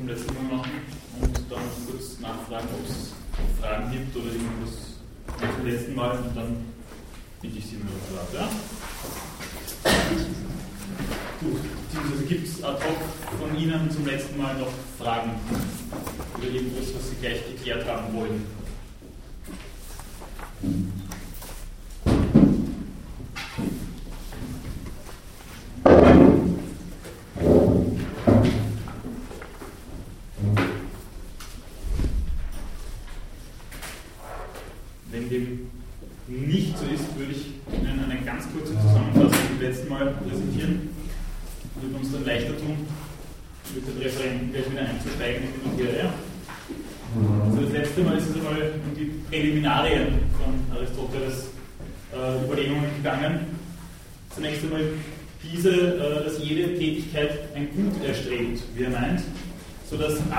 vom letzten Mal machen und dann kurz nachfragen, ob es Fragen gibt oder irgendwas vom letzten Mal und dann bitte ich Sie mir was ja? Gut, beziehungsweise gibt es ad hoc von Ihnen zum letzten Mal noch Fragen oder irgendwas, was Sie gleich geklärt haben wollen?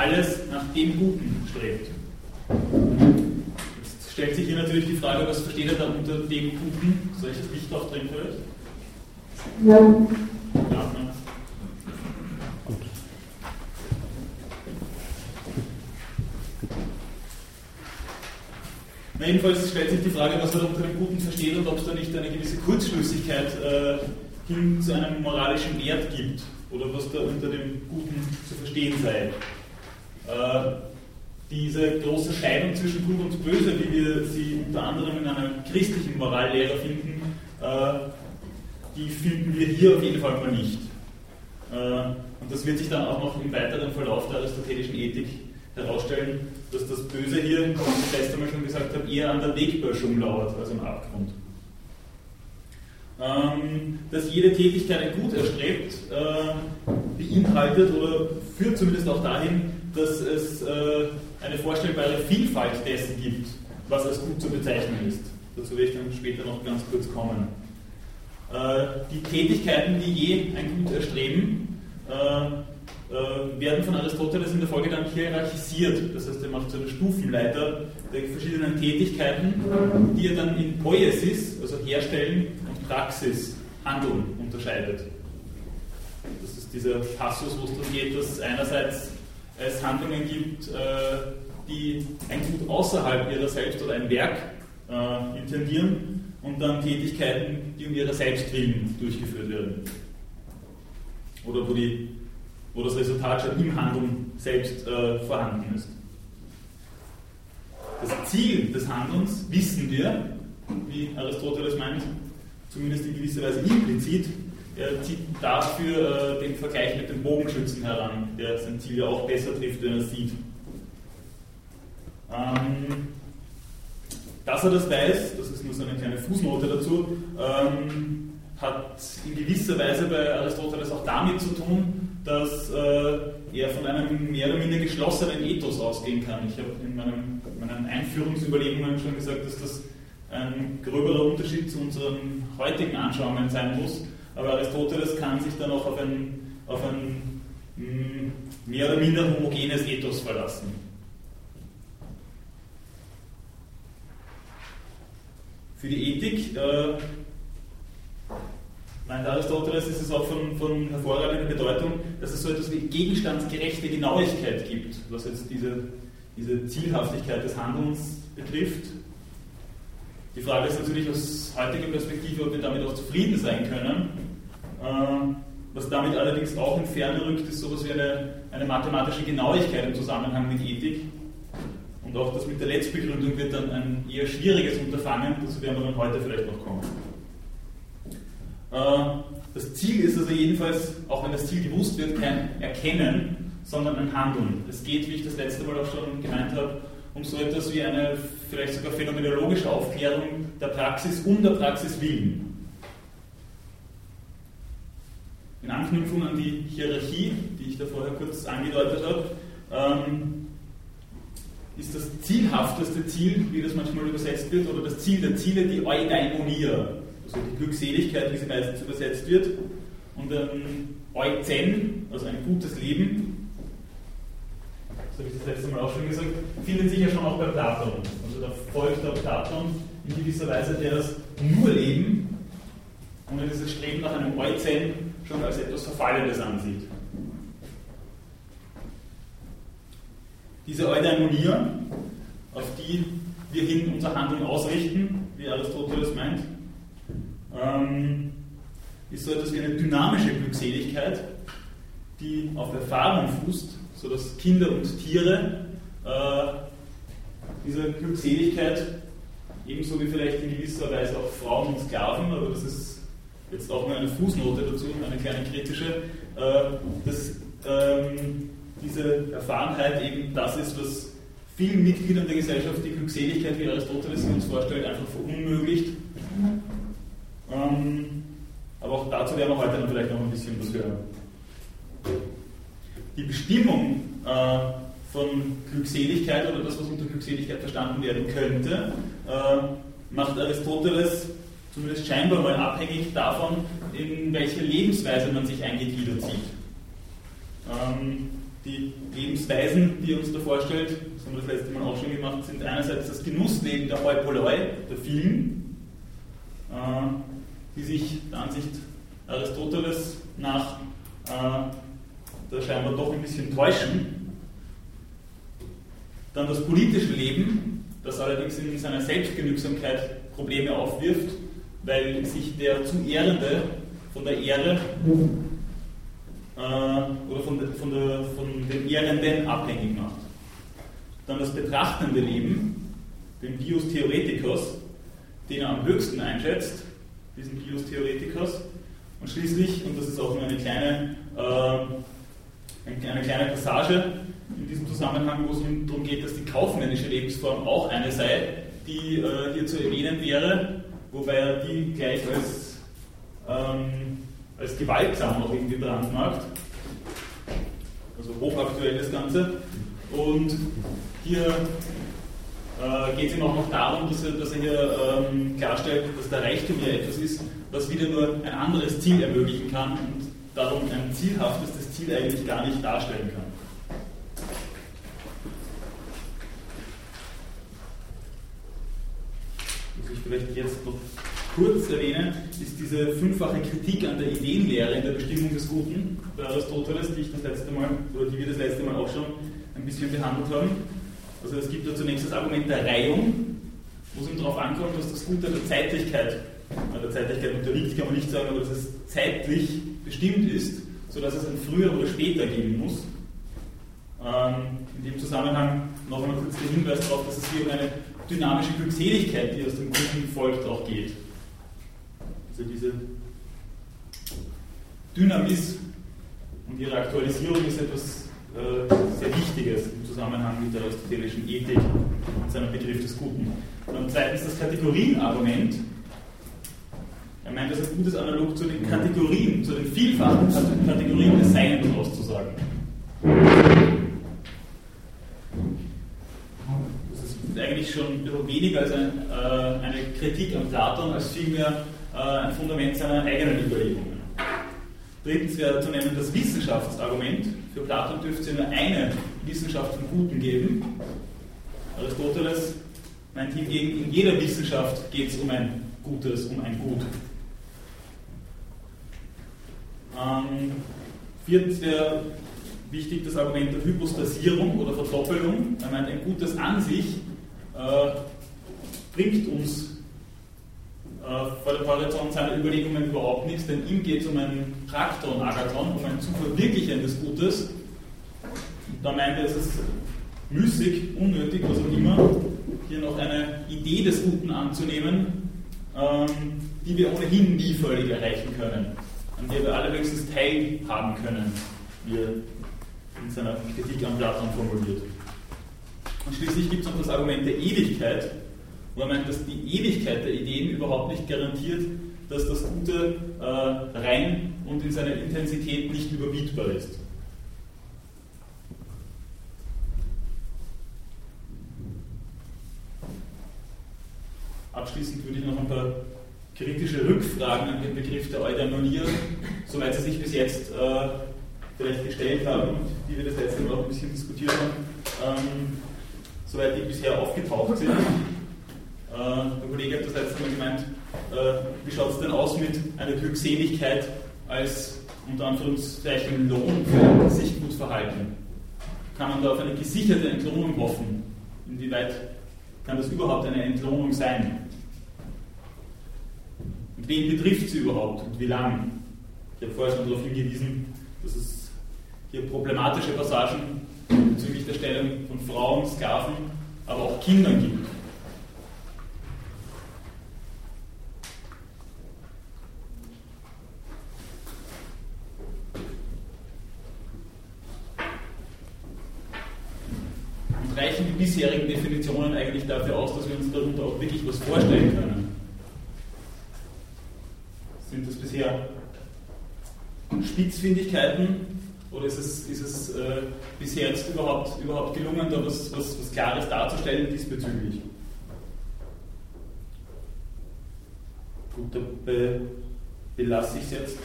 alles nach dem Guten strebt. Jetzt stellt sich hier natürlich die Frage, was versteht er da unter dem Guten? Soll ich vielleicht? Ja. Ja, ne? Gut. Na, jedenfalls stellt sich die Frage, was er unter dem Guten versteht und ob es da nicht eine gewisse Kurzschlüssigkeit äh, hin zu einem moralischen Wert gibt oder was da unter dem Guten zu verstehen sei. Äh, diese große Scheidung zwischen Gut und Böse, wie wir sie unter anderem in einer christlichen Morallehre finden, die finden wir hier auf jeden Fall mal nicht. Äh, und das wird sich dann auch noch im weiteren Verlauf der aristotelischen Ethik herausstellen, dass das Böse hier, wie ich letzte Mal schon gesagt habe, eher an der Wegböschung lauert als am Abgrund. Ähm, dass jede Tätigkeit ein Gut erstrebt, beinhaltet oder führt zumindest auch dahin, dass es äh, eine vorstellbare Vielfalt dessen gibt, was als gut zu bezeichnen ist. Dazu werde ich dann später noch ganz kurz kommen. Äh, die Tätigkeiten, die je ein Gut erstreben, äh, äh, werden von Aristoteles in der Folge dann hierarchisiert. Das heißt, er macht so eine Stufenleiter der verschiedenen Tätigkeiten, die er dann in Poiesis, also Herstellen und Praxis, Handeln unterscheidet. Das ist dieser Passus, wo es darum geht, dass einerseits es Handlungen gibt, die ein Gut außerhalb ihrer selbst oder ein Werk äh, intendieren und dann Tätigkeiten, die um ihrer selbst willen durchgeführt werden. Oder wo, die, wo das Resultat schon im Handeln selbst äh, vorhanden ist. Das Ziel des Handelns wissen wir, wie Aristoteles meint, zumindest in gewisser Weise implizit, er zieht dafür äh, den Vergleich mit dem Bogenschützen heran, der sein Ziel ja auch besser trifft, wenn er sieht. Ähm, dass er das weiß, das ist nur so eine kleine Fußnote dazu, ähm, hat in gewisser Weise bei Aristoteles auch damit zu tun, dass äh, er von einem mehr oder minder geschlossenen Ethos ausgehen kann. Ich habe in meinem, meinen Einführungsüberlegungen schon gesagt, dass das ein gröberer Unterschied zu unseren heutigen Anschauungen sein muss, aber Aristoteles kann sich dann auch auf ein, auf ein hm, mehr oder minder homogenes Ethos verlassen. Für die Ethik, äh, meint Aristoteles, ist es auch von, von hervorragender Bedeutung, dass es so etwas wie gegenstandsgerechte Genauigkeit gibt, was jetzt diese, diese Zielhaftigkeit des Handelns betrifft. Die Frage ist natürlich aus heutiger Perspektive, ob wir damit auch zufrieden sein können. Ähm, was damit allerdings auch in Ferne rückt, ist sowas wie eine, eine mathematische Genauigkeit im Zusammenhang mit Ethik. Und auch das mit der Letztbegründung wird dann ein eher schwieriges Unterfangen, dazu werden wir dann heute vielleicht noch kommen. Äh, das Ziel ist also jedenfalls, auch wenn das Ziel gewusst wird, kein Erkennen, sondern ein Handeln. Es geht, wie ich das letzte Mal auch schon gemeint habe, um so etwas wie eine vielleicht sogar phänomenologische Aufklärung der Praxis um der Praxis willen. In Anknüpfung an die Hierarchie, die ich da vorher kurz angedeutet habe, ähm, ist das zielhafteste Ziel, wie das manchmal übersetzt wird, oder das Ziel der Ziele die Eudaimonia, also die Glückseligkeit, wie sie meistens übersetzt wird, und ein Euzen, also ein gutes Leben, das habe ich das letzte Mal auch schon gesagt, findet sich ja schon auch bei Platon. Also da folgt der Platon in gewisser Weise, der das nur Leben ohne dieses Streben nach einem Euzen schon als etwas Verfallendes ansieht. Diese Eudaimonia, auf die wir hin unser Handeln ausrichten, wie Aristoteles meint, ähm, ist so etwas wie eine dynamische Glückseligkeit, die auf Erfahrung fußt, sodass Kinder und Tiere äh, diese Glückseligkeit, ebenso wie vielleicht in gewisser Weise auch Frauen und Sklaven, aber das ist jetzt auch nur eine Fußnote dazu, eine kleine kritische, äh, dass ähm, diese Erfahrenheit eben das ist, was vielen Mitgliedern der Gesellschaft die Glückseligkeit, wie Aristoteles sie uns vorstellt, einfach verunmöglicht. Ähm, aber auch dazu werden wir heute dann vielleicht noch ein bisschen was hören. Die Bestimmung äh, von Glückseligkeit oder das, was unter Glückseligkeit verstanden werden könnte, äh, macht Aristoteles zumindest scheinbar mal abhängig davon, in welche Lebensweise man sich eingegliedert sieht. Ähm, die Lebensweisen, die er uns da vorstellt, das haben wir das letzte Mal auch schon gemacht, sind einerseits das Genussleben der Eupoloi, der vielen, äh, die sich der Ansicht Aristoteles nach äh, da scheinbar doch ein bisschen täuschen. Dann das politische Leben, das allerdings in seiner Selbstgenügsamkeit Probleme aufwirft, weil sich der zu Ehrende von der Ehre äh, oder von, de, von, der, von dem Ehrenden abhängig macht. Dann das betrachtende Leben, den Bios Theoretikos, den er am höchsten einschätzt, diesen Bios Theoretikos. Und schließlich, und das ist auch nur eine kleine, äh, eine kleine Passage in diesem Zusammenhang, wo es darum geht, dass die kaufmännische Lebensform auch eine sei, die äh, hier zu erwähnen wäre, wobei er die gleich als, ähm, als gewaltsam auch irgendwie brandmarkt. Also hochaktuell das Ganze. Und hier äh, geht es ihm auch noch darum, dass er, dass er hier ähm, klarstellt, dass der Reichtum ja etwas ist, was wieder nur ein anderes Ziel ermöglichen kann und darum ein zielhaftes Ziel eigentlich gar nicht darstellen kann. Was ich vielleicht jetzt noch kurz erwähnen, ist diese fünffache Kritik an der Ideenlehre in der Bestimmung des Guten bei Aristoteles, die ich das letzte Mal, oder die wir das letzte Mal auch schon ein bisschen behandelt haben. Also es gibt da zunächst das Argument der Reihung, wo es ihm darauf ankommt, dass das Gute der Zeitlichkeit, der Zeitlichkeit unterliegt, kann man nicht sagen, aber dass es zeitlich bestimmt ist, sodass es ein früher oder später geben muss. Ähm, in dem Zusammenhang noch einmal kurz der Hinweis darauf, dass es hier um eine dynamische Glückseligkeit, die aus dem Guten folgt, auch geht. Also diese Dynamis und ihre Aktualisierung ist etwas äh, sehr Wichtiges im Zusammenhang mit der aristotelischen Ethik und seinem Begriff des Guten. Und zweitens das Kategorienargument. Er meint, das ist ein gutes Analog zu den Kategorien, zu den vielfachen Kategorien des Seiens auszusagen. Das ist eigentlich schon weniger als ein, äh, eine Kritik an Platon, als vielmehr ein Fundament seiner eigenen Überlegungen. Drittens wäre zu nennen das Wissenschaftsargument. Für Platon dürfte es nur eine Wissenschaft vom Guten geben. Aristoteles meint hingegen, in jeder Wissenschaft geht es um ein Gutes, um ein Gut. Ähm, viertens wäre wichtig das Argument der Hypostasierung oder Verdoppelung. Er meint, ein Gutes an sich äh, bringt uns äh, vor dem Horizont seiner Überlegungen überhaupt nichts, denn ihm geht es um ein Traktor und Agathon, um ein zu verwirklichen des Gutes. Da meint er, es ist müßig, unnötig, was auch immer, hier noch eine Idee des Guten anzunehmen, ähm, die wir ohnehin nie völlig erreichen können, an der wir allerhöchstens teilhaben können, wie er in seiner Kritik an Platon formuliert. Und schließlich gibt es noch das Argument der Ewigkeit, wo er meint, dass die Ewigkeit der Ideen überhaupt nicht garantiert, dass das Gute äh, rein und in seiner Intensität nicht überbietbar ist. Abschließend würde ich noch ein paar kritische Rückfragen an den Begriff der Eudaimonia, soweit sie sich bis jetzt äh, vielleicht gestellt haben die wir das letzte Mal auch ein bisschen diskutiert haben, ähm, soweit die bisher aufgetaucht sind. Äh, der Kollege hat das letzte Mal gemeint, äh, wie schaut es denn aus mit einer Glückseligkeit als unter Anführungszeichen Lohn für sich gut verhalten? kann man da auf eine gesicherte Entlohnung hoffen? Inwieweit kann das überhaupt eine Entlohnung sein? Und wen betrifft sie überhaupt und wie lang? Ich habe vorher schon darauf hingewiesen, dass es hier problematische Passagen bezüglich der Stellung von Frauen, Sklaven, aber auch Kindern gibt. Und reichen die bisherigen Definitionen eigentlich dafür aus, dass wir uns darunter auch wirklich was vorstellen können? Sind das bisher Spitzfindigkeiten oder ist es, ist es äh, bisher jetzt überhaupt, überhaupt gelungen, da was, was, was Klares darzustellen diesbezüglich? Gut, da be, belasse ich es jetzt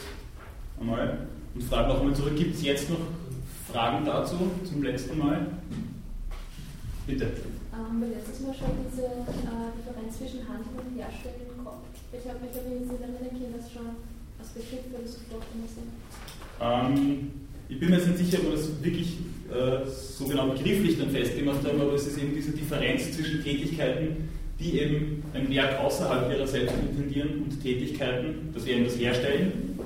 einmal und frage noch einmal zurück, gibt es jetzt noch Fragen dazu zum letzten Mal? Bitte. Ähm, wir letztes Mal schon diese äh, Differenz zwischen Handel und Herstellen im Kopf. Ich habe mich aber nicht erinnern können, dass schon als Begriff das gesprochen ist. Ähm, ich bin mir jetzt nicht sicher, ob wir das wirklich äh, so genau begrifflich dann festgemacht haben, aber es ist eben diese Differenz zwischen Tätigkeiten, die eben ein Werk außerhalb ihrer selbst intendieren und Tätigkeiten, das wäre eben das Herstellen,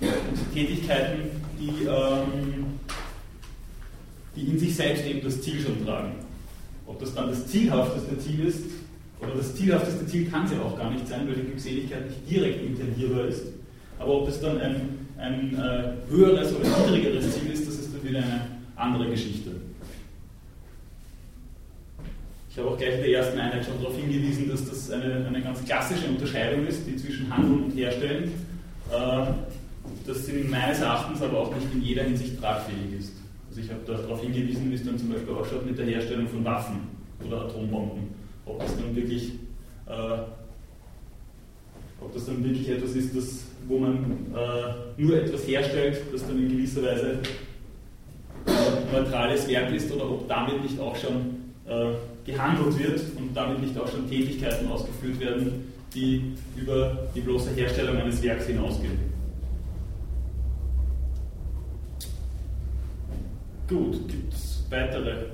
und Tätigkeiten, die, ähm, die in sich selbst eben das Ziel schon tragen. Ob das dann das zielhafteste Ziel ist, oder das zielhafteste Ziel kann es ja auch gar nicht sein, weil die Glückseligkeit nicht direkt intendierbar ist. Aber ob es dann ein ein äh, höheres oder niedrigeres Ziel ist, das ist dann wieder eine andere Geschichte. Ich habe auch gleich in der ersten Einheit schon darauf hingewiesen, dass das eine, eine ganz klassische Unterscheidung ist, die zwischen Handeln und Herstellen, äh, das meines Erachtens aber auch nicht in jeder Hinsicht tragfähig ist. Also ich habe darauf hingewiesen, wie es dann zum Beispiel ausschaut mit der Herstellung von Waffen oder Atombomben. Ob das dann wirklich, äh, ob das dann wirklich etwas ist, das wo man äh, nur etwas herstellt, das dann in gewisser Weise ein neutrales Werk ist oder ob damit nicht auch schon äh, gehandelt wird und damit nicht auch schon Tätigkeiten ausgeführt werden, die über die bloße Herstellung eines Werks hinausgehen. Gut, gibt es weitere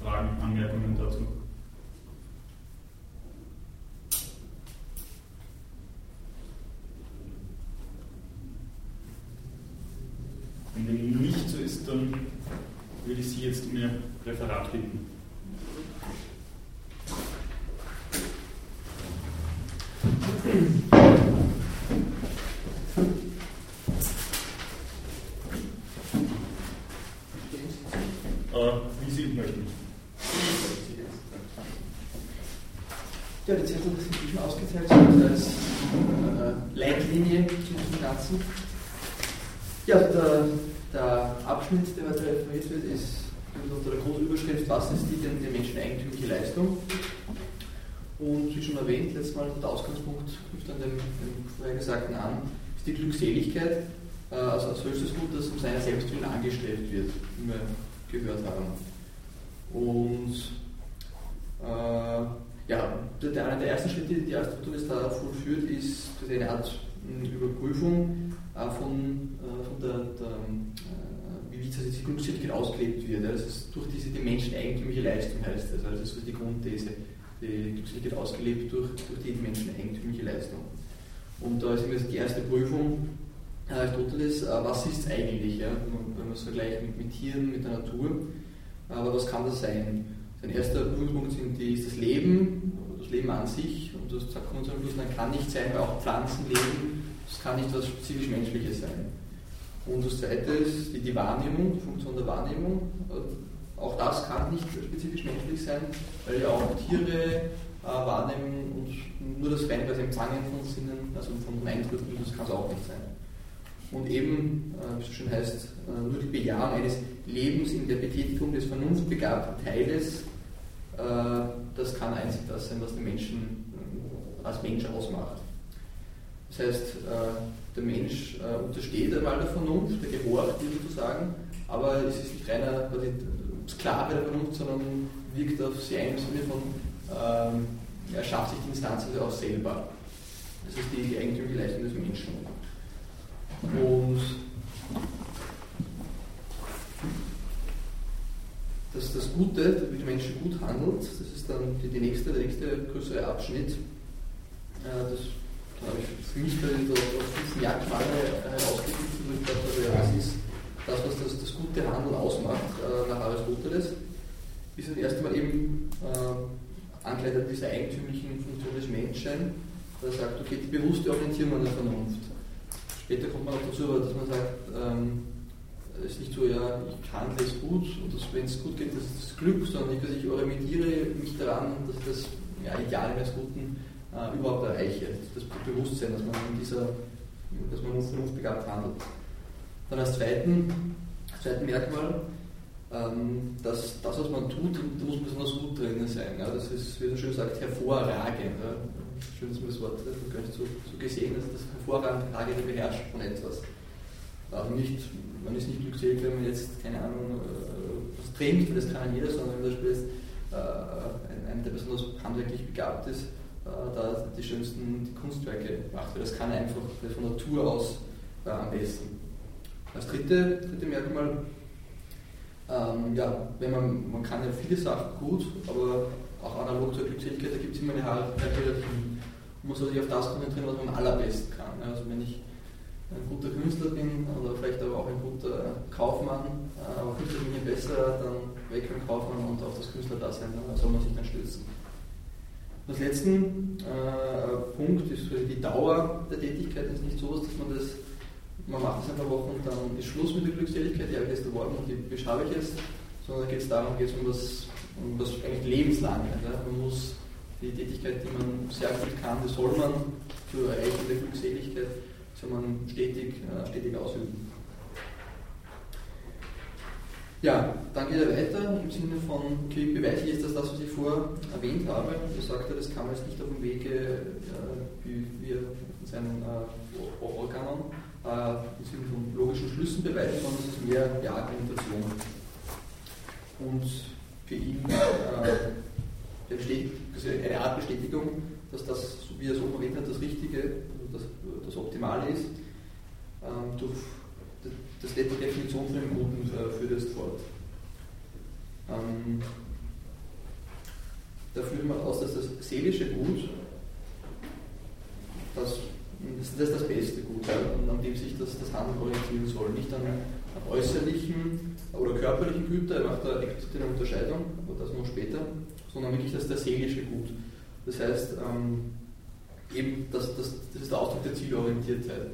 Fragen, Anmerkungen dazu? Wenn nicht so ist, dann würde ich Sie jetzt um Ihr Referat bitten. Äh, wie Sie möchten. Ja, die Zettel sind schon ausgeteilt als äh, Leitlinie zu diesem Ganzen. Ja, der, der Abschnitt, der heute referiert wird, ist unter der Grundüberschrift, was ist die denn die menscheneigentümliche Leistung? Und wie schon erwähnt, letztes Mal der Ausgangspunkt knüpft an dem, dem vorhergesagten an, ist die Glückseligkeit, äh, also als höchstes Gut, das um seiner selbst willen angestrebt wird, wir gehört haben. Und äh, ja, der, einer der ersten Schritte, die Aristoteles da vollführt, ist eine Art hm, Überprüfung äh, von, äh, von der, der äh, wie diese Glückseligkeit ausgelebt wird. Das ist durch diese die menscheneigentümliche Leistung heißt das. Also das ist die Grundthese. Die Glückseligkeit ausgelebt durch, durch die menscheneigentümliche Leistung. Und da ist immer die erste Prüfung Aristoteles, was ist eigentlich, ja? wenn man es vergleicht mit, mit Tieren, mit der Natur. Aber was kann das sein? Sein erster die, ist das Leben, das Leben an sich. Und das sagt man zum Schluss, man kann nicht sein, weil auch Pflanzen leben das kann nicht was spezifisch Menschliches sein. Und das zweite ist die, die Wahrnehmung, die Funktion der Wahrnehmung. Auch das kann nicht spezifisch menschlich sein, weil ja auch Tiere äh, wahrnehmen und nur das reinweise Empfangen von Sinnen, also von Eindrücken, das kann es auch nicht sein. Und eben, äh, wie es so schön heißt, äh, nur die Bejahung eines Lebens in der Betätigung des vernunftbegabten Teiles, äh, das kann einzig das sein, was den Menschen als Mensch ausmacht. Das heißt, der Mensch untersteht einmal der Vernunft, der gehorcht, wie sozusagen, aber es ist nicht reiner Sklave der Vernunft, sondern wirkt auf sie ein im Sinne von, ähm, er schafft sich die Instanz also auch selber. Das ist die eigentümliche Leistung des Menschen. Und das, das Gute, wie die Menschen gut handelt, das ist dann die, die nächste, der nächste größere Abschnitt. Äh, das habe ich für mich bei auf 15 Merkmale herausgefunden, wo ich dachte, ja, das ist das, was das, das gute Handeln ausmacht, äh, nach Aristoteles, ist das erste Mal eben äh, angeleitet dieser eigentümlichen Funktion des Menschen, der sagt, okay, die bewusste Orientierung an der Vernunft. Später kommt man auch dazu, dass man sagt, ähm, es ist nicht so, ja, ich handle es gut und wenn es gut geht, das ist das Glück, sondern ich, ich orientiere mich daran, dass ich das ja, Ideal eines Guten äh, überhaupt erreiche. Das Bewusstsein, dass man in dieser, dass man vernunftbegabt handelt. Dann als zweiten, zweiten Merkmal, ähm, dass das, was man tut, da muss besonders gut drin sein. Ja. Das ist, wie man schön sagt, hervorragend. Ja. Schönes Wort, das gehört so, so gesehen, dass das hervorragende beherrscht von etwas. Also nicht, man ist nicht glückselig, wenn man jetzt, keine Ahnung, äh, was trinkt, das kann jeder, sondern wenn man zum Beispiel äh, einer, der besonders handwerklich begabt ist, äh, da die schönsten die Kunstwerke macht. Das kann einfach von Natur aus äh, am besten. Als dritte, dritte Merkmal, ähm, ja, wenn man, man kann ja viele Sachen gut, aber auch analog zur Glückseligkeit, da gibt es immer eine Hierarchie. Man muss sich auf das konzentrieren, was man am allerbesten kann. Also wenn ich ein guter Künstler bin oder vielleicht aber auch ein guter Kaufmann, äh, aber Künstler bin ich besser, dann weg vom Kaufmann und auf das Künstlerdasein, da soll man sich dann stützen. Als letzten äh, Punkt ist die Dauer der Tätigkeit. Ist nicht so, dass man das, man macht es ein paar Wochen und dann ist Schluss mit der Glückseligkeit, die habe ich jetzt erworben und die beschreibe ich jetzt, sondern da geht es darum, geht es um das, um das eigentlich lebenslange. Ja? Man muss die Tätigkeit, die man sehr gut kann, das soll man für Erreichen der Glückseligkeit, soll man stetig, äh, stetig ausüben. Ja, dann geht er weiter im Sinne von, okay, beweise ich jetzt, das, was ich vorher erwähnt habe, er sagte, das kann man jetzt nicht auf dem Wege, äh, wie wir in seinen äh, Organen, äh, im Sinne von logischen Schlüssen beweisen, sondern es ist mehr die Argumentation. Und für ihn äh, eine Art Bestätigung, dass das, wie er so erwähnt hat, das Richtige, das, das Optimale ist, ähm, durch das die Definition von dem Guten äh, führt jetzt fort. Ähm, da führt man aus, dass das seelische Gut das, das ist das beste Gut, an dem sich das, das Handeln orientieren soll. Nicht an, an äußerlichen oder körperlichen Güter, er macht da eine Unterscheidung, aber das noch später, sondern wirklich das, das seelische Gut. Das heißt, ähm, eben, das, das, das ist der Ausdruck der Zielorientiertheit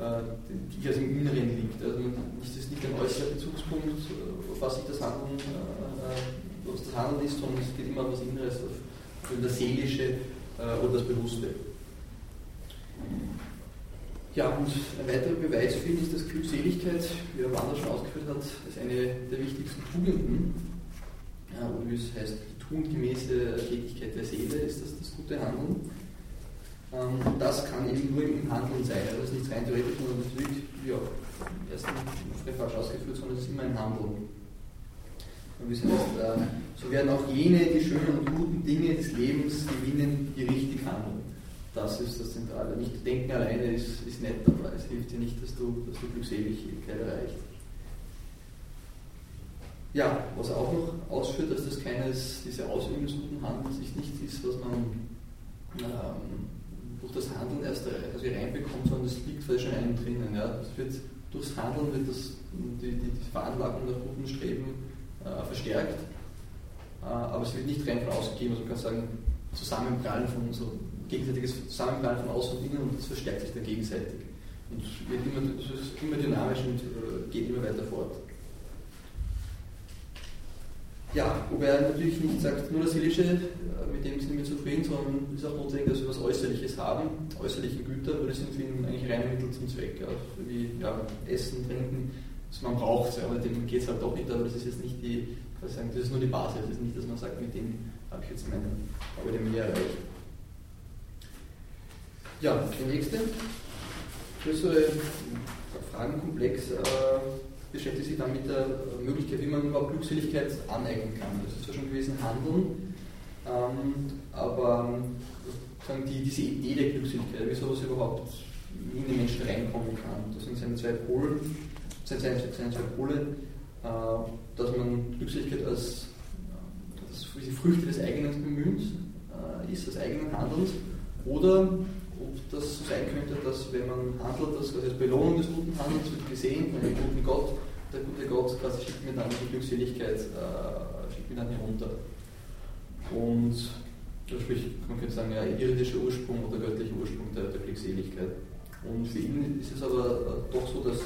die also im Inneren liegt. Also es ist nicht ein äußerer Bezugspunkt, äh, was sich das Handeln, äh, was das Handeln ist, sondern es geht immer um was Inneres, auf das Seelische äh, oder das Bewusste. Ja, und ein weiterer Beweis für ihn ist, dass Glückseligkeit, wie er Wander schon ausgeführt hat, ist eine der wichtigsten Tugenden. Ja, wie es heißt, die tugendgemäße Tätigkeit der Seele ist das, das gute Handeln. Ähm, das kann eben nur im Handeln sein. Also das ist nicht rein theoretisch, sondern das ist wirklich, wie auch im ersten falsch ausgeführt, sondern es ist immer ein Handeln. Es heißt, äh, so werden auch jene die schönen und guten Dinge des Lebens gewinnen, die richtig handeln. Das ist das Zentrale. Nicht denken alleine ist, ist nett, aber es hilft dir nicht, dass du, dass du Glückseligkeit erreichst. Ja, was auch noch ausführt, dass das keines dieser Ausübungen des guten Handels ist, nicht ist, was man ähm, durch das Handeln erst also reinbekommt, sondern das liegt vielleicht schon einem drinnen. Ja. Das wird, durchs Handeln wird das, die, die, die Veranlagung nach guten Streben äh, verstärkt, äh, aber es wird nicht rein von außen gegeben. Also man kann sagen, Zusammenprallen von so gegenseitiges Zusammenprallen von außen und innen und das verstärkt sich dann gegenseitig. Und wird immer, ist immer dynamisch und äh, geht immer weiter fort. Ja, wobei er natürlich nicht sagt, nur das Seelische, äh, mit dem sind wir zufrieden, sondern es ist auch notwendig, dass wir was Äußerliches haben, äußerliche Güter, weil das sind für ihn eigentlich reine Mittel zum Zweck, ja, wie ja, Essen, Trinken, das man braucht, ja, aber dem geht es halt doch nicht, aber das ist jetzt nicht die, sagen, das ist nur die Basis, das ist nicht, dass man sagt, mit dem habe ich jetzt meinen, habe ich mehr erreicht. Ja, der nächste, größere Fragenkomplex, äh, beschäftigt sich dann mit der Möglichkeit, wie man überhaupt Glückseligkeit aneignen kann. Das ist ja schon gewesen Handeln, ähm, aber sagen die, diese Idee der Glückseligkeit, wie sowas überhaupt in den Menschen reinkommen kann. Das sind seine zwei Pole, seine, seine, seine zwei Pole, äh, dass man Glückseligkeit als, als die Früchte des eigenen Bemühens äh, ist, des eigenen Handelns, oder das so sein könnte, dass wenn man handelt, das als Belohnung des guten Handelns wird gesehen von einem guten Gott, der gute Gott quasi schickt mir dann die Glückseligkeit, äh, schickt mir dann herunter. Und sprich, man könnte sagen, ja, irdischer Ursprung oder göttlicher Ursprung der, der Glückseligkeit. Und für ihn ist es aber äh, doch so, dass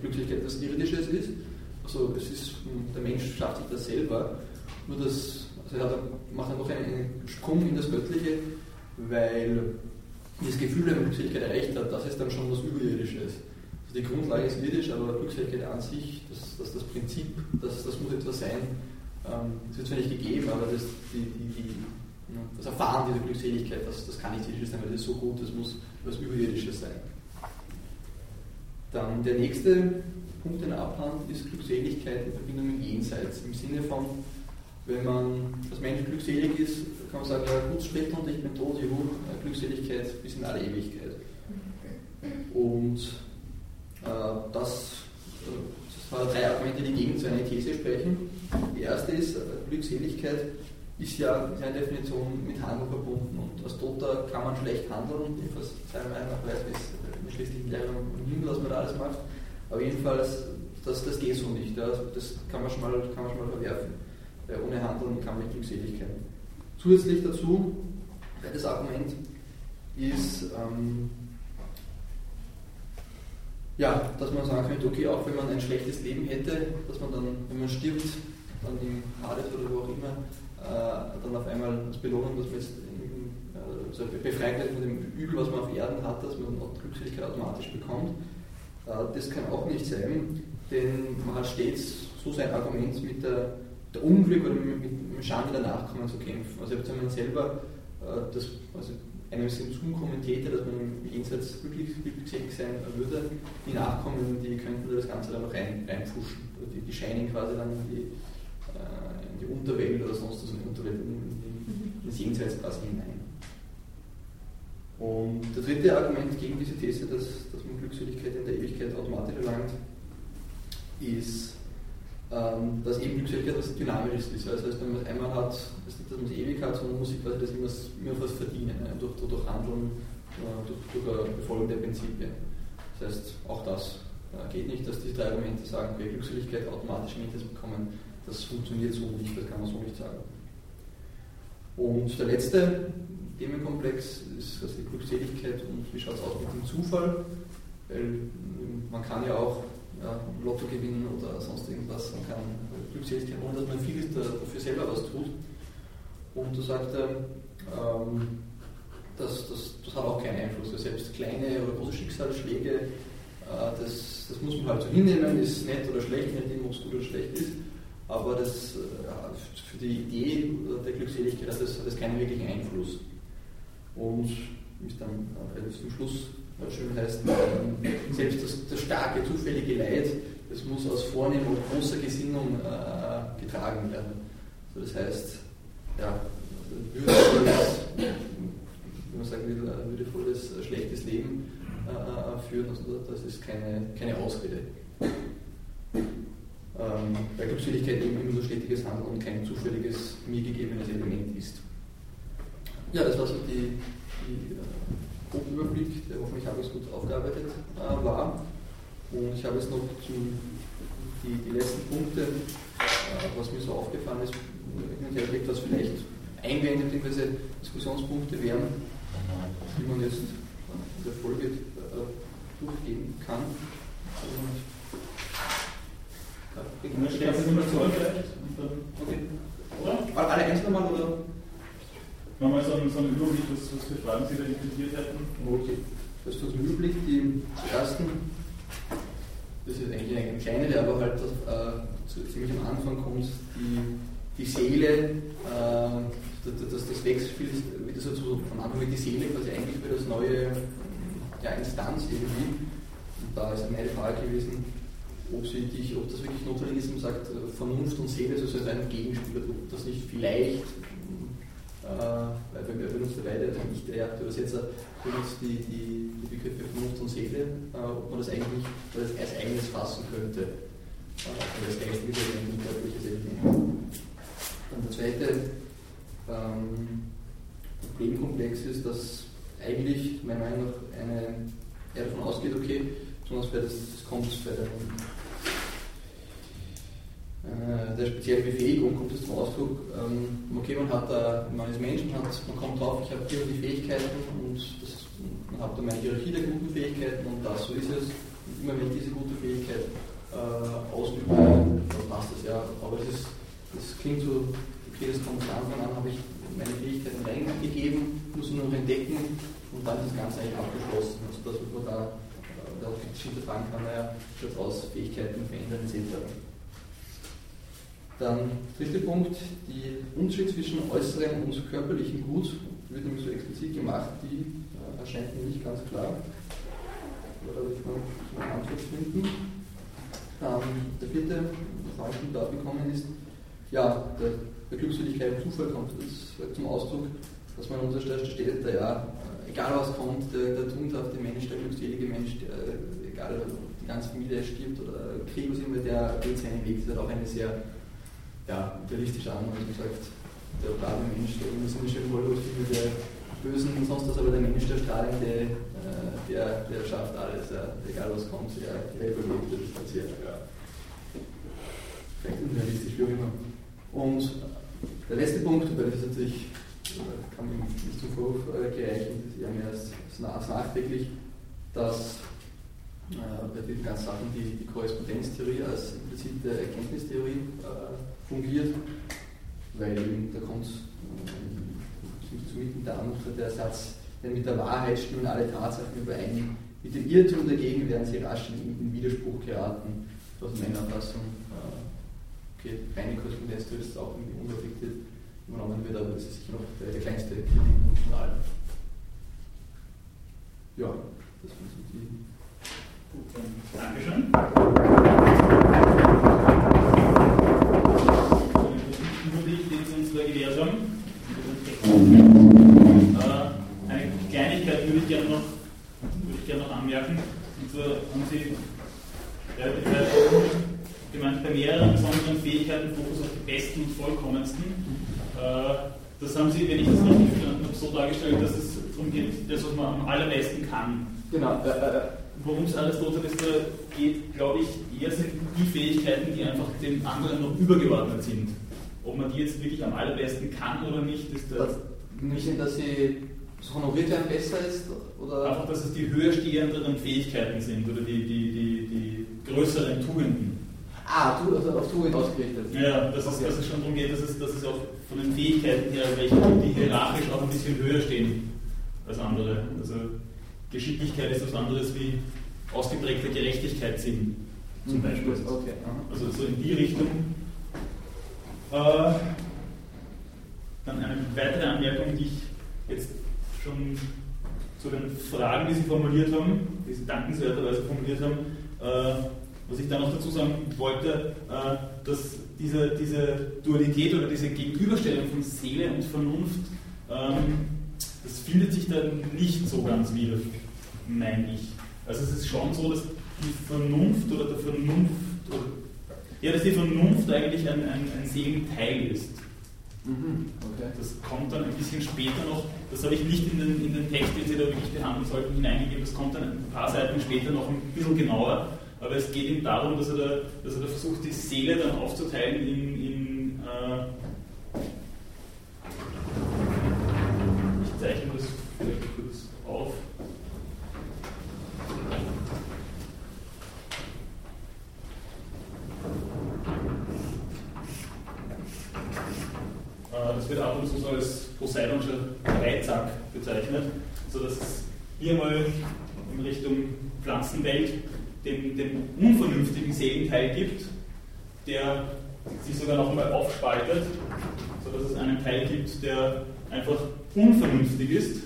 Glückseligkeit etwas Irdisches ist. Also es ist, der Mensch schafft sich das selber. Nur das, also er hat, macht dann noch einen Sprung in das Göttliche, weil das Gefühl, man Glückseligkeit erreicht hat, das ist dann schon was Überirdisches. Also die Grundlage ist irdisch, aber Glückseligkeit an sich, das, das, das Prinzip, das, das muss etwas sein. Ähm, das wird zwar nicht gegeben, aber das, die, die, die, das Erfahren dieser Glückseligkeit, das, das kann nicht irdisch sein, weil das ist so gut, das muss was Überirdisches sein. Dann der nächste Punkt, den er abhandelt, ist Glückseligkeit in Verbindung mit Jenseits. Im Sinne von, wenn man als Mensch glückselig ist, kann man sagen, ja, gut spricht und ich bin tot, juhu, Glückseligkeit bis in alle Ewigkeit. Und äh, das, das waren drei Argumente, die gegen seine These sprechen. Die erste ist, äh, Glückseligkeit ist ja in seiner Definition mit Handeln verbunden und als Toter kann man schlecht handeln, jedenfalls seiner Meinung nach weiß, wie es in der schließlichen Lehre im Himmel, was man da alles macht. Aber jedenfalls, das, das geht so nicht. Ja. Das kann man, schon mal, kann man schon mal verwerfen. Weil ohne Handeln kann man nicht Glückseligkeit. Zusätzlich dazu, das Argument ist, ähm, ja, dass man sagen könnte, okay, auch wenn man ein schlechtes Leben hätte, dass man dann, wenn man stirbt, dann im Hades oder wo auch immer, äh, dann auf einmal als Belohnung, dass man jetzt äh, also befreit wird von dem Übel, was man auf Erden hat, dass man Glückseligkeit automatisch bekommt. Äh, das kann auch nicht sein, denn man hat stets so sein Argument mit der, der Unglück oder mit, dem Schande der Nachkommen zu kämpfen. Also wenn man selber das, also einem Symptom kommentierte, dass man im Jenseits glücklich, glücklich sein würde, die Nachkommen, die könnten das Ganze dann noch rein, reinpfuschen. Die, die scheinen quasi dann in die, äh, in die Unterwelt oder sonst was in die Unterwelt, in, in, ins Jenseits quasi hinein. Und das dritte Argument gegen diese These, dass, dass man Glückseligkeit in der Ewigkeit automatisch erlangt, ist, ähm, dass eben Glückseligkeit etwas Dynamisches ist. Das heißt, wenn man es einmal hat, das ist nicht, dass man es ewig hat, sondern muss sich quasi das immer, immer was verdienen, ne? durch, durch Handeln, äh, durch, durch Befolgen der Prinzipien. Das heißt, auch das äh, geht nicht, dass die drei Argumente sagen, wir Glückseligkeit automatisch im bekommen. Das funktioniert so nicht, das kann man so nicht sagen. Und der letzte Themenkomplex ist also die Glückseligkeit und wie schaut es aus mit dem Zufall, weil ähm, man kann ja auch ja, Lotto gewinnen oder sonst irgendwas, man kann Glückseligkeit, ohne dass man viel dafür selber was tut. Und da sagt er, ähm, das, das, das hat auch keinen Einfluss. Also selbst kleine oder große Schicksalsschläge, äh, das, das muss man halt so hinnehmen, ist nett oder schlecht, nachdem, ob es gut oder schlecht ist. Aber das, äh, für die Idee der Glückseligkeit hat das, hat das keinen wirklichen Einfluss. Und es dann zum Schluss schön heißt, selbst das, das, starke, zufällige Leid, das muss aus vornehmer und großer Gesinnung äh, getragen werden. Also das heißt, ja, würdevolles, wenn man sagen will, würdevolles, schlechtes Leben äh, führen, also das ist keine, keine Ausrede. Ähm, weil Glückseligkeit eben immer so stetiges Handeln und kein zufälliges, mir gegebenes Element ist. Ja, das war so die, die äh, Gruppenüberblick, der hoffentlich alles gut aufgearbeitet äh, war. Und ich habe jetzt noch zum, die, die letzten Punkte, äh, was mir so aufgefallen ist, hin und her gelegt, was vielleicht Einwände bzw. Diskussionspunkte wären, die man jetzt in der Folge äh, durchgehen kann. Und, ja, ich glaube, okay. Oder? Alle einzeln mal? Nochmal so einen, so einen Überblick, was, was für Fragen Sie da interessiert hätten. Okay. Das ist ein Überblick, die ersten, das ist eigentlich eine kleinere, aber halt äh, ziemlich am Anfang kommt die, die Seele, äh, das, das Wechselspiel ist wieder so zu, von Anfang an die Seele quasi eigentlich für das neue ja, Instanz irgendwie. Und da ist meine Frage gewesen, ob, dich, ob das wirklich notwendig ist, man sagt, Vernunft und Seele, also ein Gegenspiel, ob das nicht vielleicht äh, weil bei mir benutzt der Weide, also nicht der Übersetzer, benutzt die, die, die Begriffe Vernunft und Seele, äh, ob man das eigentlich das als eigenes fassen könnte. Äh, und das Geistige ist ein unglaubliches Element. Und der zweite ähm, Problemkomplex ist, dass eigentlich meiner Meinung nach eine, er davon ausgeht, okay, besonders bei das, das kommt bei der äh, der speziellen Befähigung kommt es zum Ausdruck, ähm, okay, man hat da, man ist Mensch, man, hat, man kommt drauf, ich habe hier die Fähigkeiten und das, man hat da meine Hierarchie der guten Fähigkeiten und das, so ist es. Und immer wenn ich diese gute Fähigkeit äh, ausübe, dann passt das ja. Aber das, ist, das klingt so, okay, das kommt von Anfang an, habe ich meine Fähigkeiten reingegeben, muss nur noch entdecken und dann ist das Ganze eigentlich abgeschlossen. Also das, was man da, äh, da hinterfragen kann, naja, schaut aus, Fähigkeiten verändern etc. Dann dritter Punkt, die Unterschied zwischen äußerem und körperlichen Gut wird nämlich so explizit gemacht, die äh, erscheint mir nicht ganz klar. Da werde ich noch eine Antwort finden. Ähm, der vierte Fall, der dort gekommen ist, ja, der, der Glückswilligkeit im Zufall kommt das zum Ausdruck, dass man an unserer Stelle steht, der ja, egal was kommt, der, der tugendhafte Mensch, der glückselige Mensch, der, egal ob die ganze Familie stirbt oder Krieg, was immer, der geht seinen Weg. Das ist auch eine sehr ja, realistische Annahme, wie gesagt, der brave Mensch, der immer so eine schöne Rolle der Bösen und sonst was, aber der Mensch, der strahlende, äh, der, der schafft alles, ja, egal was kommt, der, der überlebt, ist sehr, ja, vielleicht unrealistisch, wie auch immer. Und der letzte Punkt, weil das ist natürlich, äh, kann man nicht zum Vorwurf äh, gereichen, das ist eher mehr als, als nachträglich, dass äh, bei den ganzen Sachen die, die Korrespondenztheorie als implizite Erkenntnistheorie äh, fungiert, weil da kommt zu mitten der andere der Satz, denn mit der Wahrheit stimmen alle Tatsachen überein. Mit dem Irrtum dagegen werden sie rasch in, Widerspruch geraten. Aus meiner Fassung, äh, okay, reine Korrespondenztheorie ist auch irgendwie unreflektiert übernommen wird, aber das ist sicher noch der, der kleinste Kritikpunkt von allen. Ja, das sind die. Gut, dann Dankeschön. gewährt haben. Äh, eine Kleinigkeit würde ich gerne noch, würde ich gerne noch Und zwar haben Sie ja, gemeint, bei mehreren besonderen Fähigkeiten Fokus auf die besten und vollkommensten. Äh, das haben Sie, wenn ich das richtig verstanden habe, so dargestellt, dass es darum geht, das, was man am allerbesten kann. Genau. Äh, äh, Worum es Aristoteles da geht, glaube ich, eher sind die Fähigkeiten, die einfach den anderen noch übergeordnet sind. Ob man die jetzt wirklich am allerbesten kann oder nicht, ist der. Nicht, dass sie das honoriert werden besser ist? Oder? Einfach, dass es die höher stehenderen Fähigkeiten sind oder die, die, die, die größeren Tugenden. Ah, also auf Tugend ausgerichtet. Ja, dass, okay. es, dass es schon darum geht, dass es, dass es auch von den Fähigkeiten her, welche die hierarchisch auch ein bisschen höher stehen als andere. Also Geschicklichkeit ist was anderes wie ausgeprägter Gerechtigkeitssinn zum mhm. Beispiel. Okay. Also so in die Richtung äh, dann eine weitere Anmerkung, die ich jetzt schon zu den Fragen, die Sie formuliert haben, die Sie dankenswerterweise formuliert haben, äh, was ich da noch dazu sagen wollte, äh, dass diese, diese Dualität oder diese Gegenüberstellung von Seele und Vernunft, ähm, das findet sich da nicht so ganz wieder, meine ich. Also es ist schon so, dass die Vernunft oder der Vernunft oder ja, dass die Vernunft eigentlich ein, ein, ein Seelenteil ist. Mhm, okay. Das kommt dann ein bisschen später noch, das habe ich nicht in den, in den Text, den Sie da wirklich behandeln sollten, hineingegeben, das kommt dann ein paar Seiten später noch ein bisschen genauer, aber es geht ihm darum, dass er da, dass er da versucht, die Seele dann aufzuteilen in, in äh, ich zeichne das vielleicht kurz auf. Das wird ab und zu so als Poseidonscher Dreizack bezeichnet, sodass es hier mal in Richtung Pflanzenwelt den, den unvernünftigen Seelenteil gibt, der sich sogar noch einmal aufspaltet, sodass es einen Teil gibt, der einfach unvernünftig ist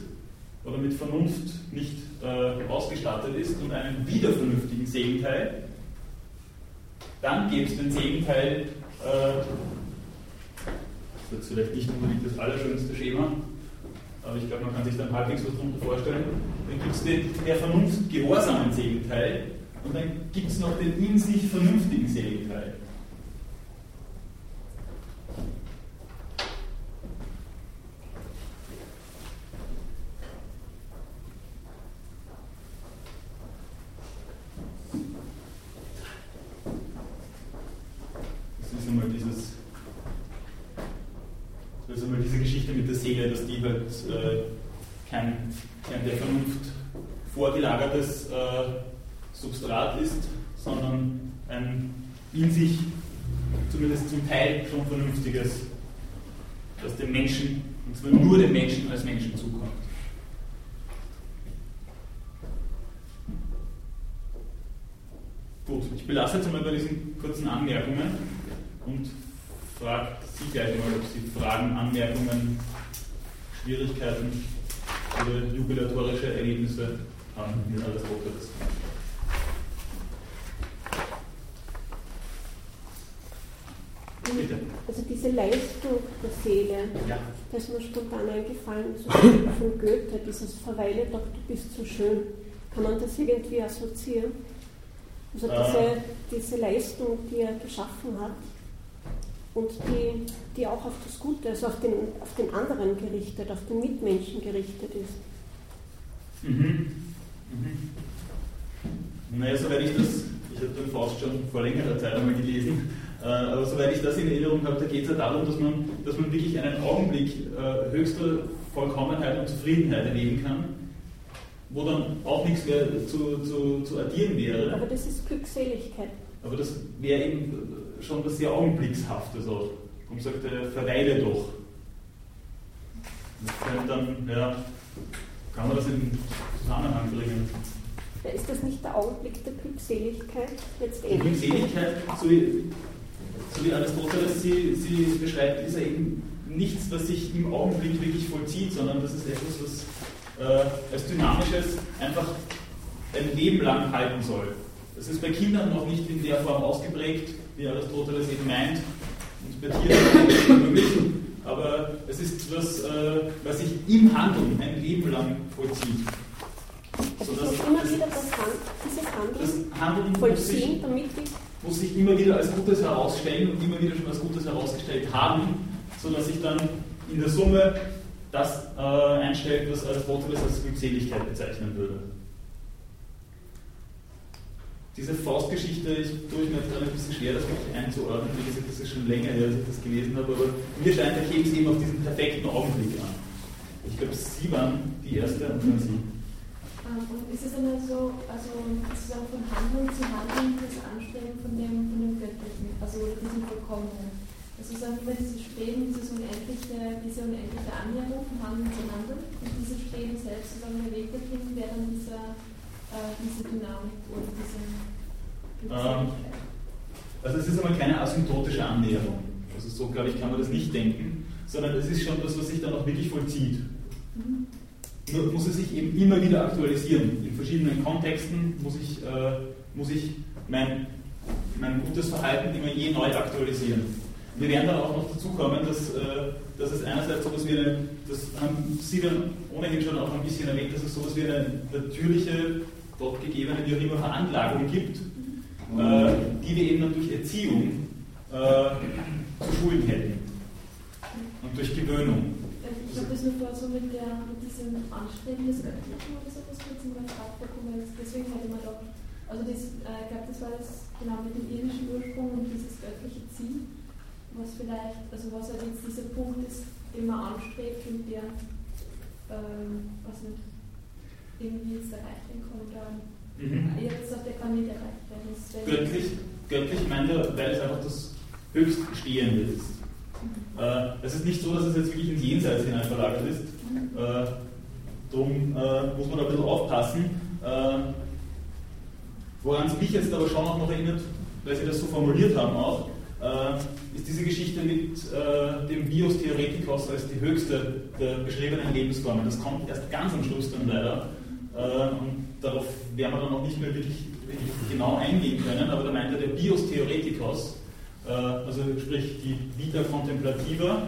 oder mit Vernunft nicht äh, ausgestattet ist und einen wieder vernünftigen Seelenteil. Dann gibt es den Seelenteil, äh, ist vielleicht nicht unbedingt das allerschönste Schema, aber ich glaube, man kann sich dann halbwegs was darunter vorstellen. Dann gibt es den der Vernunft gehorsamen Seelenteil und dann gibt es noch den in sich vernünftigen Seelenteil. also mal diese Geschichte mit der Seele, dass die halt äh, kein, kein der Vernunft vorgelagertes äh, Substrat ist, sondern ein in sich zumindest zum Teil schon vernünftiges, das dem Menschen, und zwar nur dem Menschen als Menschen zukommt. Gut, ich belasse jetzt einmal bei diesen kurzen Anmerkungen und frage Sie gleich mal, ob Sie Fragen, Anmerkungen, Schwierigkeiten oder jubilatorische Erlebnisse haben mit Aristoteles. Bitte. Also diese Leistung der Seele, ja. da ist mir spontan eingefallen, so von Goethe, dieses Verweile doch, du bist so schön. Kann man das irgendwie assoziieren? Also diese, diese Leistung, die er geschaffen hat und die, die auch auf das Gute, also auf den, auf den anderen gerichtet, auf den Mitmenschen gerichtet ist. Mhm. Mhm. Naja, soweit ich das, ich habe den Faust schon vor längerer Zeit einmal gelesen, aber soweit ich das in Erinnerung habe, da geht es ja darum, dass man, dass man wirklich einen Augenblick äh, höchster Vollkommenheit und Zufriedenheit erleben kann wo dann auch nichts mehr zu, zu, zu addieren wäre. Aber das ist Glückseligkeit. Aber das wäre eben schon das sehr Augenblickshafte. Also, und sagt, er, verweile doch. Und dann, ja, kann man das in Zusammenhang bringen. Ist das nicht der Augenblick der Glückseligkeit letztendlich? Glückseligkeit, so wie, so wie Aristoteles sie, sie beschreibt, ist ja eben nichts, was sich im Augenblick wirklich vollzieht, sondern das ist etwas, was äh, als dynamisches einfach ein Leben lang halten soll. Das ist bei Kindern noch nicht in der Form ausgeprägt, wie Aristoteles eben meint, und bei Tieren möglich, aber es ist etwas, äh, was sich im Handeln ein Leben lang vollzieht. So, wieder das, Handeln, das Handeln vollziehen, damit ich muss sich immer wieder als Gutes herausstellen und immer wieder schon als Gutes herausgestellt haben, sodass ich dann in der Summe das äh, einstellt, was Aristoteles als Glückseligkeit bezeichnen würde. Diese Faustgeschichte, ich tue mir jetzt gerade ein bisschen schwer, das wirklich einzuordnen. Wie gesagt, das ist schon länger her, als ich das gelesen habe, aber mir scheint, da käme es eben auf diesen perfekten Augenblick an. Ich glaube, Sie waren die Erste und dann Sie. Ähm, und ist es dann so, also sozusagen von Handlung zu Handlung das Anstellen von dem, von dem Göttlichen, also diesem Vollkommenen? Also sagen wir dieses Streben, dieses unendliche, diese unendliche Annäherung von Handeln zu Handeln und dieses Streben selbst, sozusagen der Weg dorthin wäre dann dieser, äh, diese Dynamik oder diese ähm, Also es ist einmal keine asymptotische Annäherung. Also so, glaube ich, kann man das nicht denken, sondern es ist schon das, was sich dann auch wirklich vollzieht. Mhm. Nur muss es sich eben immer wieder aktualisieren. In verschiedenen Kontexten muss ich, äh, muss ich mein, mein gutes Verhalten immer je neu aktualisieren. Wir werden dann auch noch dazu kommen, dass, äh, dass es einerseits so etwas wie eine, das haben Sie dann ohnehin schon auch ein bisschen erwähnt, dass es so etwas wie eine natürliche, gottgegebene, wie auch immer, Veranlagung gibt, äh, die wir eben dann durch Erziehung äh, zu schulen hätten. Und durch Gewöhnung. Ich habe das nur vor, so mit, der, diesem Anstreben des Göttlichen oder so, das kurz in meinem bekommen. Deswegen hätte man doch, also das, äh, ich glaube, das war das genau mit dem irdischen Ursprung und dieses göttliche Ziel was vielleicht, also was halt jetzt dieser Punkt ist, den man anstrebt und der, ähm, was nicht, irgendwie jetzt erreicht werden kann. Oder, mhm. Ich habe gesagt, der kann nicht erreicht werden. Göttlich, göttlich meint er, weil es einfach das Höchststehende ist. Mhm. Äh, es ist nicht so, dass es jetzt wirklich ins Jenseits hinein verlagert ist. Darum äh, muss man da ein bisschen aufpassen. Äh, woran es mich jetzt aber schon auch noch erinnert, weil Sie das so formuliert haben auch, äh, ist diese Geschichte mit äh, dem Bios Theoretikos als die höchste der beschriebenen Lebensformen. Das kommt erst ganz am Schluss dann leider. Äh, und darauf werden wir dann noch nicht mehr wirklich, wirklich genau eingehen können, aber da meint er der Bios Theoretikos, äh, also sprich die Vita Contemplativa,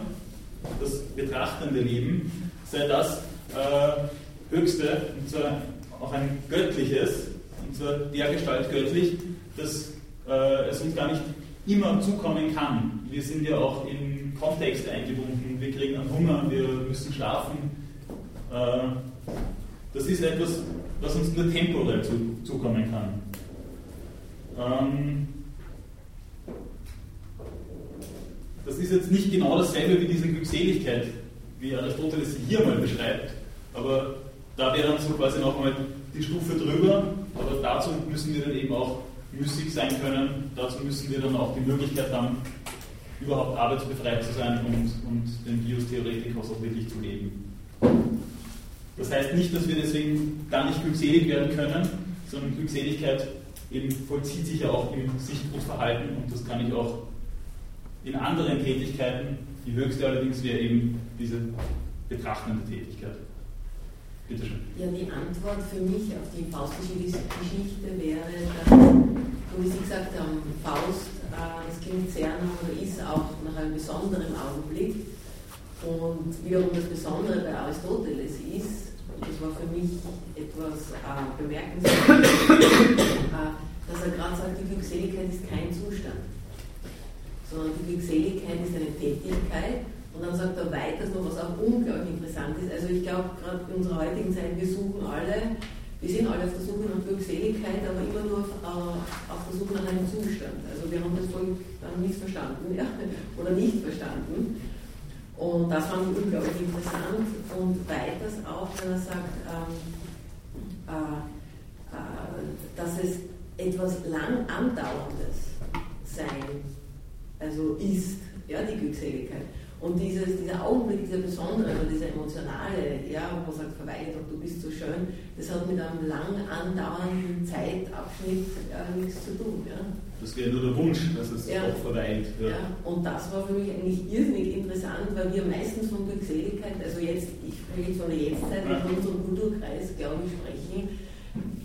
das betrachtende Leben, sei das äh, höchste, und zwar auch ein göttliches, und zwar der Gestalt göttlich, dass äh, es uns gar nicht immer zukommen kann. Wir sind ja auch in Kontexte eingebunden. Wir kriegen einen Hunger, wir müssen schlafen. Äh, das ist etwas, was uns nur temporär zukommen kann. Ähm, das ist jetzt nicht genau dasselbe wie diese Glückseligkeit, wie Aristoteles sie hier mal beschreibt, aber da wäre dann so quasi nochmal die Stufe drüber, aber dazu müssen wir dann eben auch müßig sein können, dazu müssen wir dann auch die Möglichkeit haben, überhaupt arbeitsbefreit zu sein und, und den Bios-Theoretikos auch wirklich zu leben. Das heißt nicht, dass wir deswegen gar nicht glückselig werden können, sondern Glückseligkeit eben vollzieht sich ja auch im Sichtgutverhalten und das kann ich auch in anderen Tätigkeiten. Die höchste allerdings wäre eben diese betrachtende Tätigkeit. Bitte schön. Ja, die Antwort für mich auf die faustische Geschichte wäre, so wie Sie gesagt haben, Faust, äh, das klingt sehr nach oder ist auch nach einem besonderen Augenblick. Und wiederum das Besondere bei Aristoteles ist, das war für mich etwas äh, bemerkenswert, äh, dass er gerade sagt, die Glückseligkeit ist kein Zustand, sondern die Glückseligkeit ist eine Tätigkeit. Und dann sagt er weiter noch, was auch unglaublich interessant ist. Also ich glaube, gerade in unserer heutigen Zeit, wir suchen alle, wir sind alle auf der Suche nach Glückseligkeit, aber immer nur auf, äh, auf der Suche nach einem Zustand. Also wir haben das voll dann missverstanden ja, oder nicht verstanden. Und das fand ich unglaublich interessant. Und weiters auch, wenn er sagt, ähm, äh, äh, dass es etwas lang andauerndes sein, also ist, ja, die Glückseligkeit. Und dieses, dieser Augenblick, dieser besondere oder dieser emotionale, ja, wo man sagt, verweile doch, du bist so schön, das hat mit einem lang andauernden Zeitabschnitt ja, nichts zu tun. Ja. Das wäre nur der Wunsch, dass es ja. auch verweilt. Ja. ja. Und das war für mich eigentlich irrsinnig interessant, weil wir meistens von Glückseligkeit, also jetzt, ich spreche jetzt von der Jetztzeit, ja. in unserem Kulturkreis, glaube ich, sprechen,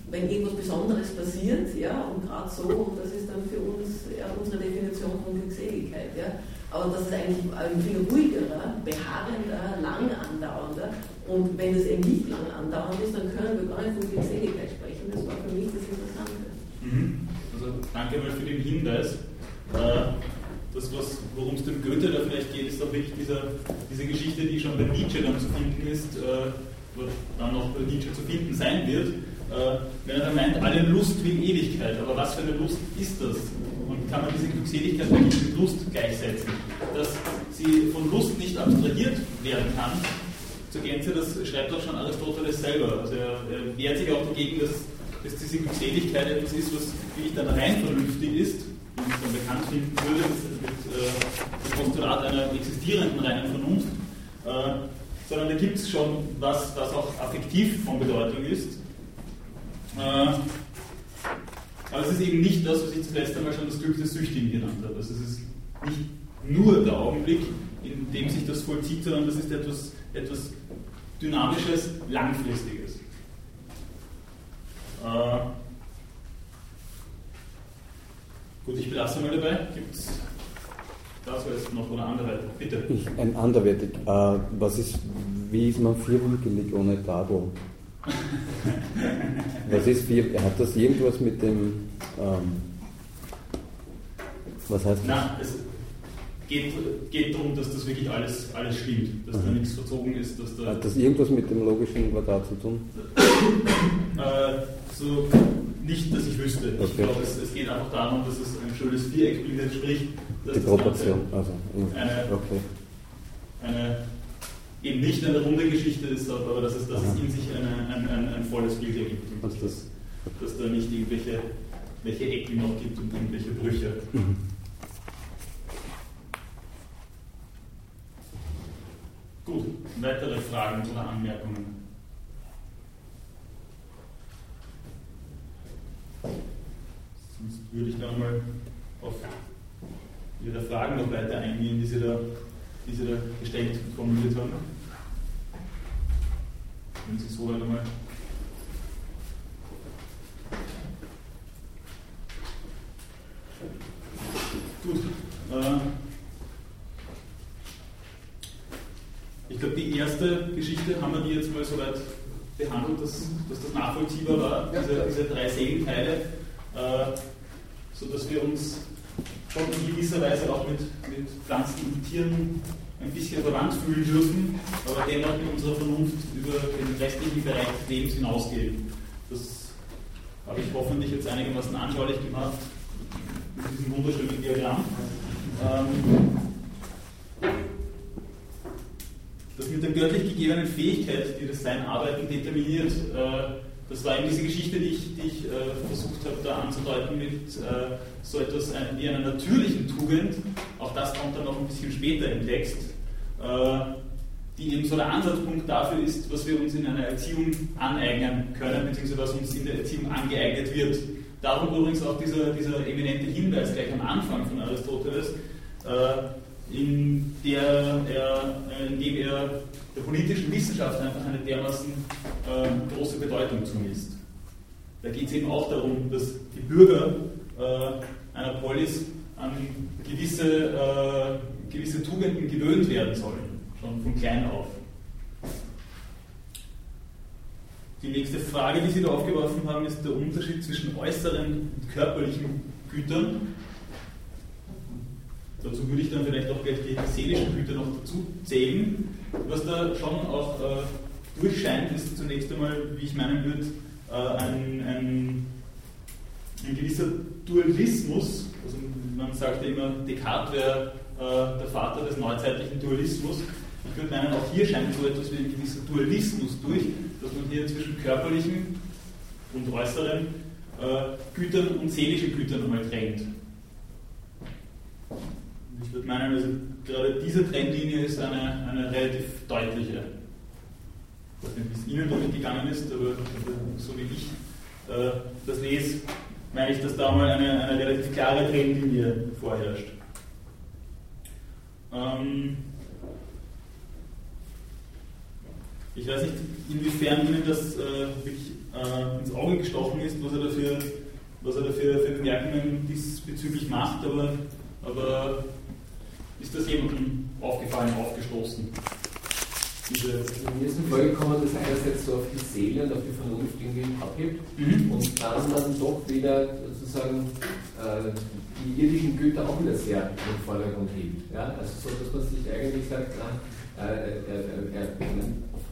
wenn irgendwas Besonderes passiert, ja, und gerade so, und das ist dann für uns ja, unsere Definition von Glückseligkeit, ja. Aber das ist eigentlich ein viel ruhigerer, beharrender, lang andauernder. Und wenn es eben nicht lang andauernd ist, dann können wir gar nicht von Glückseligkeit sprechen. Das war für mich das Interessante. Mhm. Also danke mal für den Hinweis. Äh, das, worum es dem Goethe da vielleicht geht, ist auch wirklich dieser, diese Geschichte, die schon bei Nietzsche dann zu finden ist, äh, dann noch bei Nietzsche zu finden sein wird, wenn er dann meint, alle Lust wie Ewigkeit. Aber was für eine Lust ist das? Und kann man diese Glückseligkeit wirklich mit Lust gleichsetzen? Dass sie von Lust nicht abstrahiert werden kann, zur Gänze, das schreibt auch schon Aristoteles selber. Also er, wehrt sich auch dagegen, dass dass diese Glückseligkeit etwas ist, was wirklich dann rein vernünftig ist, wie es dann bekannt finden würde, mit äh, dem Postulat einer existierenden reinen Vernunft, äh, sondern da gibt es schon was, was auch affektiv von Bedeutung ist. Äh, aber es ist eben nicht das, was ich das letzte Mal schon das Glück des Süchtigen genannt habe. Also es ist nicht nur der Augenblick, in dem sich das vollzieht, sondern das ist etwas, etwas Dynamisches, Langfristiges. Äh, gut, ich belasse mal dabei. Gibt es dazu jetzt noch eine andere? Bitte. Ich, ein anderweitig. Äh, was ist, wie ist man vierwinkelig ohne Tadel? Was ist vier? Hat das irgendwas mit dem. Ähm, was heißt das? Nein, es geht, geht darum, dass das wirklich alles, alles stimmt, dass Aha. da nichts verzogen ist. Dass da Hat das irgendwas mit dem logischen Quadrat zu tun? äh, so nicht, dass ich wüsste. Okay. Ich glaube, es, es, geht einfach darum, dass es ein schönes Viereck bildet, sprich, dass die Proportion, also eine, okay. eine, eben nicht eine runde Geschichte ist, aber dass es, dass es in sich eine, ein, ein, ein, volles Bild ergibt und dass, das, dass da nicht irgendwelche welche Ecken noch gibt und irgendwelche Brüche. Mhm. Gut, weitere Fragen oder Anmerkungen? Sonst würde ich dann mal auf Ihre Fragen noch weiter eingehen, die Sie da, die Sie da gestellt und formuliert haben. Wenn Sie so einmal. Gut. Äh, ich glaube, die erste Geschichte haben wir die jetzt mal soweit behandelt, dass, dass das nachvollziehbar war, diese, diese drei Seelenteile, äh, sodass wir uns schon in gewisser Weise auch mit, mit Pflanzen und Tieren ein bisschen verwandt fühlen dürfen, aber dennoch mit unserer Vernunft über den restlichen Bereich des Lebens hinausgehen. Das habe ich hoffentlich jetzt einigermaßen anschaulich gemacht mit diesem wunderschönen Diagramm. Ähm, das mit der göttlich gegebenen Fähigkeit, die das Sein Arbeiten determiniert, äh, das war eben diese Geschichte, die ich, die ich äh, versucht habe da anzudeuten mit äh, so etwas wie einer natürlichen Tugend. Auch das kommt dann noch ein bisschen später im Text, äh, die eben so der Ansatzpunkt dafür ist, was wir uns in einer Erziehung aneignen können, beziehungsweise was uns in der Erziehung angeeignet wird. Darum übrigens auch dieser, dieser eminente Hinweis gleich am Anfang von Aristoteles, äh, in, der er, äh, in dem er der politischen Wissenschaft einfach eine dermaßen äh, große Bedeutung zumisst. Da geht es eben auch darum, dass die Bürger äh, einer Polis an gewisse, äh, gewisse Tugenden gewöhnt werden sollen, schon von klein auf. Die nächste Frage, die Sie da aufgeworfen haben, ist der Unterschied zwischen äußeren und körperlichen Gütern. Dazu würde ich dann vielleicht auch gleich die seelischen Güter noch dazu zählen. Was da schon auch äh, durchscheint, ist zunächst einmal, wie ich meinen würde, äh, ein, ein, ein, gewisser Dualismus. Also man sagt ja immer, Descartes wäre äh, der Vater des neuzeitlichen Dualismus. Ich würde meinen, auch hier scheint so etwas wie ein gewisser Dualismus durch, dass man hier zwischen körperlichen und äußeren äh, Gütern und seelischen Gütern einmal trennt. Ich würde meinen, also gerade diese Trennlinie ist eine, eine relativ deutliche. Ich weiß nicht, wie es Ihnen damit gegangen ist, aber so wie ich äh, das lese, meine ich, dass da mal eine, eine relativ klare Trennlinie vorherrscht. Ähm ich weiß nicht, inwiefern Ihnen das äh, wirklich äh, ins Auge gestochen ist, was er dafür, was er dafür für Bemerkungen diesbezüglich macht, aber, aber ist das jemandem aufgefallen, aufgestoßen? Diese mir ist vorgekommen, dass einerseits so auf die Seele und auf die Vernunft irgendwie abhebt mhm. und dann, dann doch wieder sozusagen äh, die irdischen Güter auch wieder sehr in den Vordergrund hebt. Ja? Also so, dass man sich eigentlich sagt, na, äh, äh,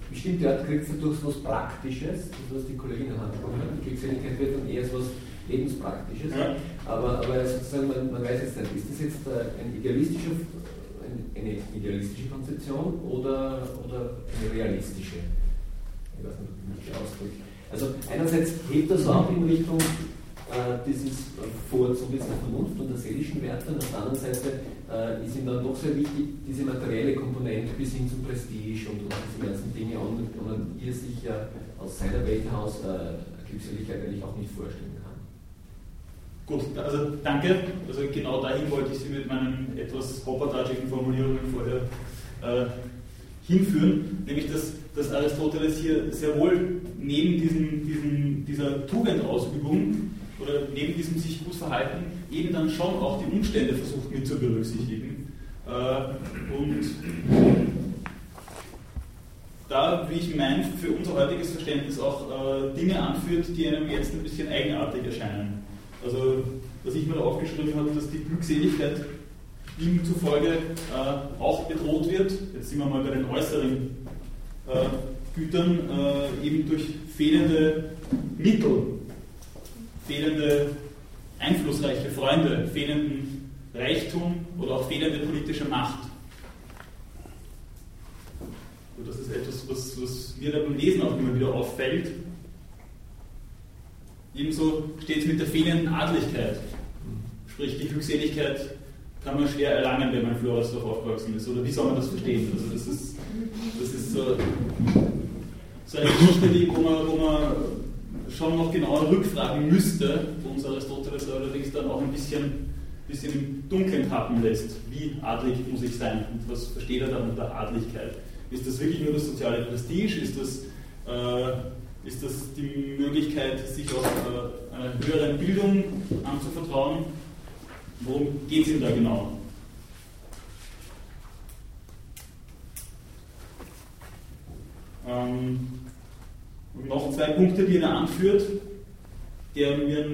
bestimmte Art kriegt es durch was Praktisches, das was die Kollegin angesprochen hat, die Glückseligkeit wird dann eher so was Lebenspraktisches. Ja. Aber, aber sozusagen, man, man, weiß jetzt nicht, ist das jetzt ein idealistischer, eine idealistische Konzeption oder, oder eine realistische? Ich weiß nicht, wie ich ausdrücke. Also einerseits hebt das auch in Richtung äh, dieses Vorzug der Vernunft und der seelischen Werte und auf der anderen Seite äh, ist ihm dann doch sehr wichtig, diese materielle Komponente bis hin zum Prestige und, und diese ganzen Dinge, und, und ihr sich ja aus seiner Welt heraus äh, Glückseligkeit eigentlich auch nicht vorstellen kann. Gut, also danke. Also genau dahin wollte ich Sie mit meinen etwas hoppertatschigen Formulierungen vorher äh, hinführen, nämlich dass, dass Aristoteles hier sehr wohl neben diesen, diesen, dieser Tugendausübung oder neben diesem sich gut verhalten eben dann schon auch die Umstände versucht mit zu berücksichtigen. Äh, und da, wie ich meine, für unser heutiges Verständnis auch äh, Dinge anführt, die einem jetzt ein bisschen eigenartig erscheinen. Also, was ich mir da aufgeschrieben habe, dass die Glückseligkeit ihm zufolge äh, auch bedroht wird. Jetzt sind wir mal bei den äußeren äh, Gütern, äh, eben durch fehlende Mittel, fehlende einflussreiche Freunde, fehlenden Reichtum oder auch fehlende politische Macht. Und das ist etwas, was, was mir da beim Lesen auch immer wieder auffällt. Ebenso steht es mit der fehlenden Adligkeit. Sprich, die Glückseligkeit kann man schwer erlangen, wenn man in Floresdorf aufgewachsen ist. Oder wie soll man das verstehen? Also das ist, das ist so, so eine Geschichte, die, wo, man, wo man schon noch genauer rückfragen müsste, wo uns Aristoteles allerdings dann auch ein bisschen, bisschen im Dunkeln tappen lässt. Wie adlig muss ich sein und was versteht er dann unter Adligkeit? Ist das wirklich nur das soziale Prestige? Ist das äh, ist das die Möglichkeit, sich auch einer höheren Bildung anzuvertrauen. Worum geht es ihm da genau? Ähm, und noch zwei Punkte, die er anführt, der mir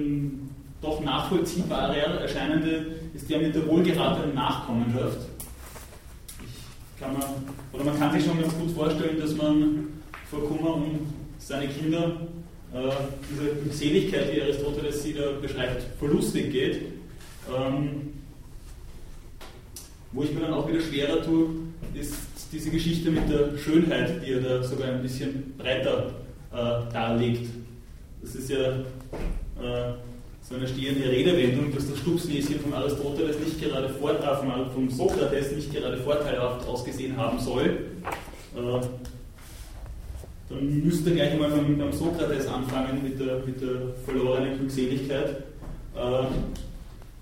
doch nachvollziehbarer erscheinende ist der mit der wohlgeratenen Nachkommenschaft. Ich kann man, oder man kann sich schon ganz gut vorstellen, dass man vor Kummer um seine Kinder äh, diese Glückseligkeit, wie Aristoteles sie da beschreibt, verlustig geht. Ähm, Wo ich mir dann auch wieder schwerer tue, ist diese Geschichte mit der Schönheit, die er da sogar ein bisschen breiter äh, darlegt. Das ist ja äh, so eine stehende Redewendung, dass das Stupsnäschen von Aristoteles nicht gerade vor, äh, vom Sokrates nicht gerade vorteilhaft ausgesehen haben soll. Äh, dann müsste er gleich einmal beim, beim Sokrates anfangen mit der, mit der verlorenen Glückseligkeit. Äh,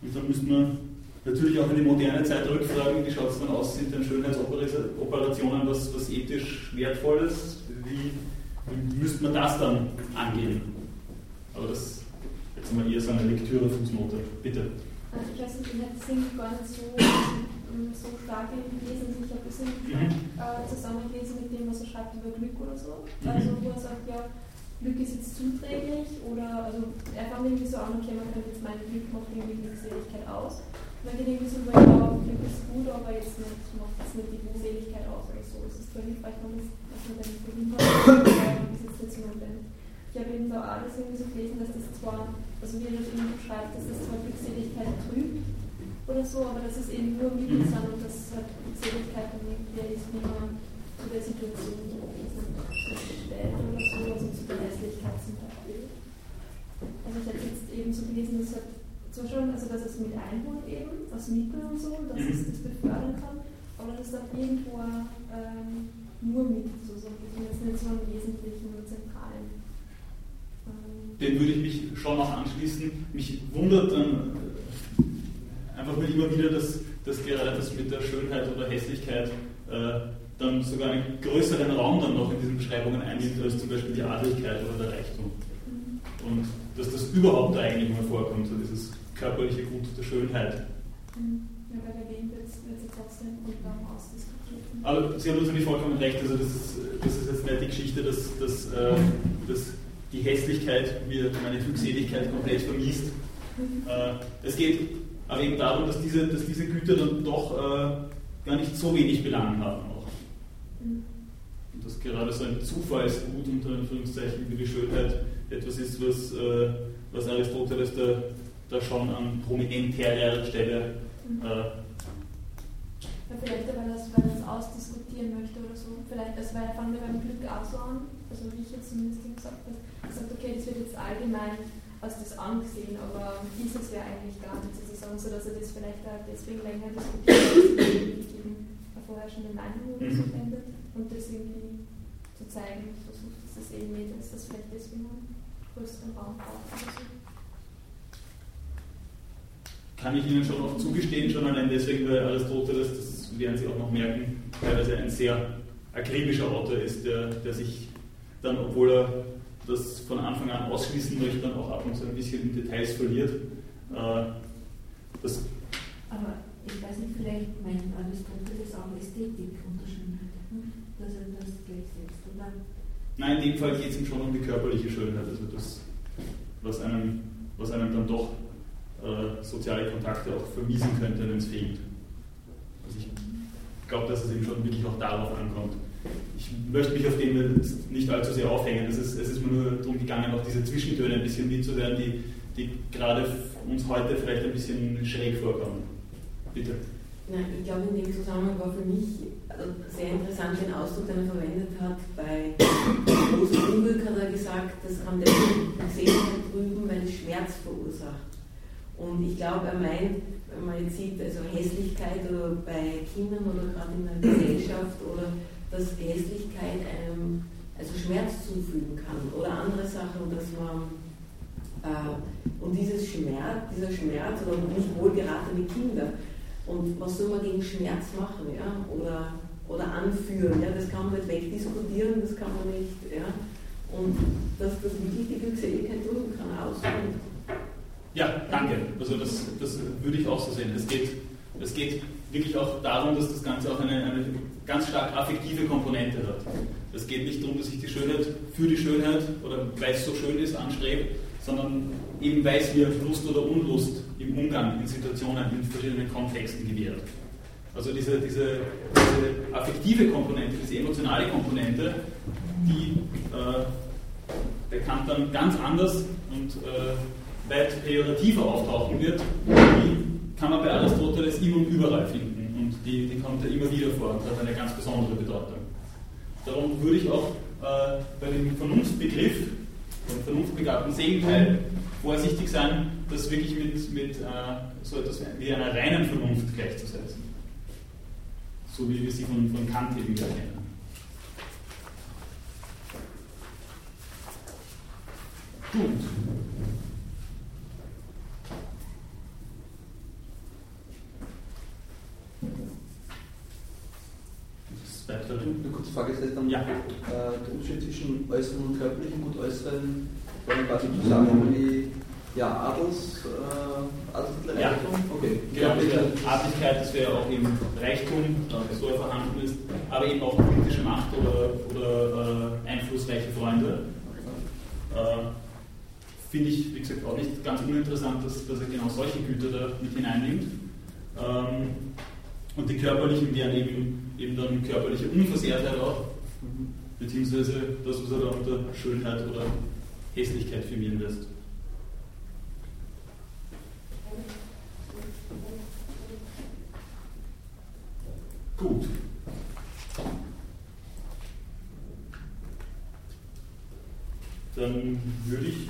und dann müsste man natürlich auch in die moderne Zeit rückfragen, wie schaut es dann aus, sind denn Schönheitsoperationen was, was ethisch Wertvolles? Wie, wie müsste man das dann angehen? Aber das jetzt mal eher so eine Lektüre-Fußnote. Bitte. Also ich weiß nicht, ich es gar nicht so, so stark gelesen. Ich habe ein bisschen mhm. äh, zusammengelesen mit dem, was er schreibt über Glück oder so. Mhm. Also wo er sagt, ja, Glück ist jetzt zuträglich oder also er fand irgendwie so an, okay, man könnte jetzt meinen, Glück macht irgendwie Glückseligkeit aus. Man geht irgendwie so über, ja, Glück ist gut, aber jetzt nicht, macht das nicht die Glückseligkeit aus oder so. Es ist zwar hilfreich, wenn man das, man dann verhindert, aber ist jetzt. Ich habe eben da alles irgendwie so gelesen, dass das zwar also wie er das eben beschreibt, dass es zwar Glückseligkeit trübt oder so, aber dass es eben nur Mittel sind und dass halt Glückseligkeit dann irgendwie ist, man zu der Situation stellt oder so, also zu der Hässlichkeit zum Beispiel. Also ich habe jetzt eben so gelesen, dass halt zwar schon, also dass es mit einholt eben, als Mittel und so, dass es das befördern kann, aber dass dann irgendwo ähm, nur Mittel so, so jetzt nicht so einen wesentlichen und zentralen dem würde ich mich schon noch anschließen. Mich wundert dann einfach nur immer wieder, dass, dass gerade das mit der Schönheit oder Hässlichkeit äh, dann sogar einen größeren Raum dann noch in diesen Beschreibungen einnimmt, als zum Beispiel die Adeligkeit oder der Reichtum. Und dass das überhaupt da eigentlich mal vorkommt, so dieses körperliche Gut der Schönheit. Ja, bei der Wien wird sie trotzdem unterm ausdiskutiert. Aber Sie haben natürlich vollkommen recht, also das ist, das ist jetzt nicht die Geschichte, dass, dass, äh, dass die Hässlichkeit mir meine Glückseligkeit komplett vermisst. Äh, es geht aber eben darum, dass diese, dass diese Güter dann doch äh, gar nicht so wenig Belang haben. Auch. Und dass gerade so ein Zufallsgut unter Anführungszeichen wie die Schönheit etwas ist, was, äh, was Aristoteles da, da schon an prominenterer Stelle äh, ja, vielleicht, weil er es ausdiskutieren möchte oder so. Vielleicht, also weil er fangen wir beim Glück auch so an, also wie ich jetzt zumindest gesagt habe, sagt, okay, das wird jetzt allgemein als das angesehen, aber ist es ja eigentlich gar nicht sozusagen, so dass er das vielleicht auch deswegen länger diskutiert, dass eben eine vorherrschende Meinung oder so findet mhm. und das irgendwie zu zeigen, versucht, dass das eben nicht ist, dass vielleicht deswegen einen größeren Raum braucht oder so kann ich Ihnen schon auch zugestehen, schon allein deswegen, weil Aristoteles, das werden Sie auch noch merken, teilweise ein sehr akribischer Autor ist, der, der sich dann, obwohl er das von Anfang an ausschließen möchte, dann auch ab und zu ein bisschen in Details verliert. Äh, das Aber ich weiß nicht, vielleicht meint Aristoteles auch Ästhetik unter Schönheit, hm? dass er das gleichsetzt, oder? Nein, in dem Fall geht es ihm schon um die körperliche Schönheit, also das, was einem, was einem dann doch äh, soziale Kontakte auch vermiesen könnte, wenn es fehlt. Also ich glaube, dass es eben schon wirklich auch darauf ankommt. Ich möchte mich auf dem nicht allzu sehr aufhängen. Es ist, es ist mir nur darum gegangen, auch diese Zwischentöne ein bisschen mitzuhören, die, die gerade uns heute vielleicht ein bisschen schräg vorkommen. Bitte. Ja, ich glaube, in dem Zusammenhang war für mich also sehr interessant den Ausdruck, den er verwendet hat. Bei großen Unglück hat er gesagt, das kann der Seelen drüben, weil es Schmerz verursacht. Und ich glaube, er meint, wenn man jetzt sieht, also Hässlichkeit oder bei Kindern oder gerade in der Gesellschaft oder dass Hässlichkeit einem also Schmerz zufügen kann oder andere Sachen, dass man äh, und dieses Schmerz, dieser Schmerz oder nicht wohlgeratene Kinder und was soll man gegen Schmerz machen, ja, oder, oder anführen, ja, das kann man nicht wegdiskutieren, das kann man nicht, ja, und dass das wirklich die Glückseligkeit tun kann, ausführen. Ja, danke. Also das, das würde ich auch so sehen. Es geht, es geht wirklich auch darum, dass das Ganze auch eine, eine ganz stark affektive Komponente hat. Es geht nicht darum, dass ich die Schönheit für die Schönheit oder weil es so schön ist anstrebe, sondern eben weil es mir Lust oder Unlust im Umgang in Situationen in verschiedenen Kontexten gewährt. Also diese, diese, diese affektive Komponente, diese emotionale Komponente, die äh, der Kant dann ganz anders und äh, weit pejorativer auftauchen wird, die kann man bei Aristoteles immer und überall finden. Und die, die kommt ja immer wieder vor und hat eine ganz besondere Bedeutung. Darum würde ich auch äh, bei dem Vernunftbegriff, dem vernunftbegabten Seelenteil, vorsichtig sein, das wirklich mit, mit äh, so etwas wie einer reinen Vernunft gleichzusetzen. So wie wir sie von, von Kant eben kennen. Gut. Eine kurze Frage ist dann ja. äh, der Unterschied zwischen äußeren und körperlichen. Gut, äußeren wollen quasi zu sagen, wie ja, Adels, äh, Adelstitel ja. Okay. Genau, die Adligkeit, das wäre auch eben Reichtum, äh, so er vorhanden ist, aber eben auch politische Macht oder, oder äh, einflussreiche Freunde. Äh, Finde ich, wie gesagt, auch nicht ganz uninteressant, dass, dass er genau solche Güter da mit hineinnimmt. Ähm, und die körperlichen wären eben, eben dann körperliche Unversehrtheit auch, beziehungsweise das, was er da unter Schönheit oder Hässlichkeit firmieren lässt. Gut. Dann würde ich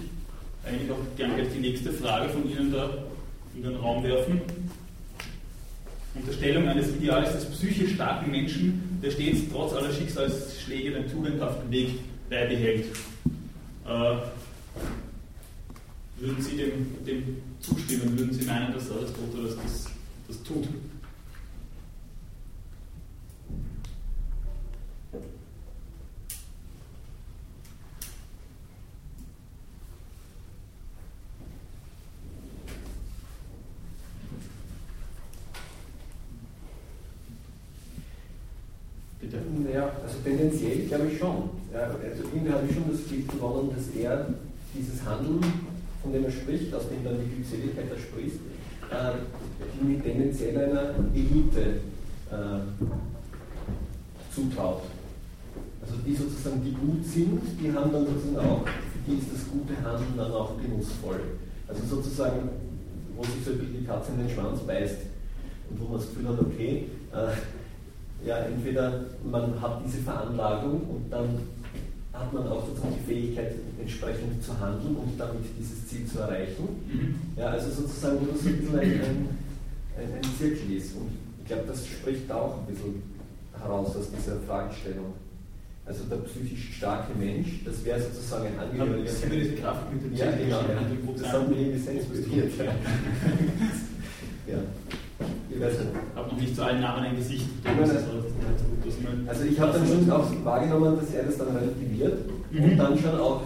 eigentlich auch gerne die nächste Frage von Ihnen da in den Raum werfen. Unterstellung eines Ideals des psychisch starken Menschen, der stets trotz aller Schicksalsschläge den tugendhaften Weg beibehält. Äh, würden Sie dem, dem, zustimmen? Würden Sie meinen, dass Aristoteles das, das tut? Naja, also tendenziell glaube ich schon. Also irgendwie habe ich schon das Bild gewonnen, dass er dieses Handeln, von dem er spricht, aus dem dann die Glückseligkeit erspricht, äh, irgendwie tendenziell einer Elite äh, zutraut. Also die sozusagen, die gut sind, die haben dann sozusagen auch, für die ist das gute Handeln dann auch genussvoll. Also sozusagen, wo sich so ein bisschen die Katze in den Schwanz beißt und wo man das Gefühl hat, okay, äh, ja, entweder man hat diese Veranlagung und dann hat man auch sozusagen die Fähigkeit, entsprechend zu handeln und damit dieses Ziel zu erreichen. Mhm. Ja, also sozusagen, wo das ein bisschen ein, ein, Zirkel ist. Und ich glaube, das spricht auch ein bisschen heraus aus dieser Fragestellung. Also der psychisch starke Mensch, das wäre sozusagen ein Angehöriger. Das Kraft mit dem Ja, genau. Das haben wir irgendwie sensibilisiert. ja. Nicht. Habe noch nicht zu allen Namen ein Gesicht. Also ich habe dann schon auch wahrgenommen, dass er das dann relativiert mhm. und dann schon auch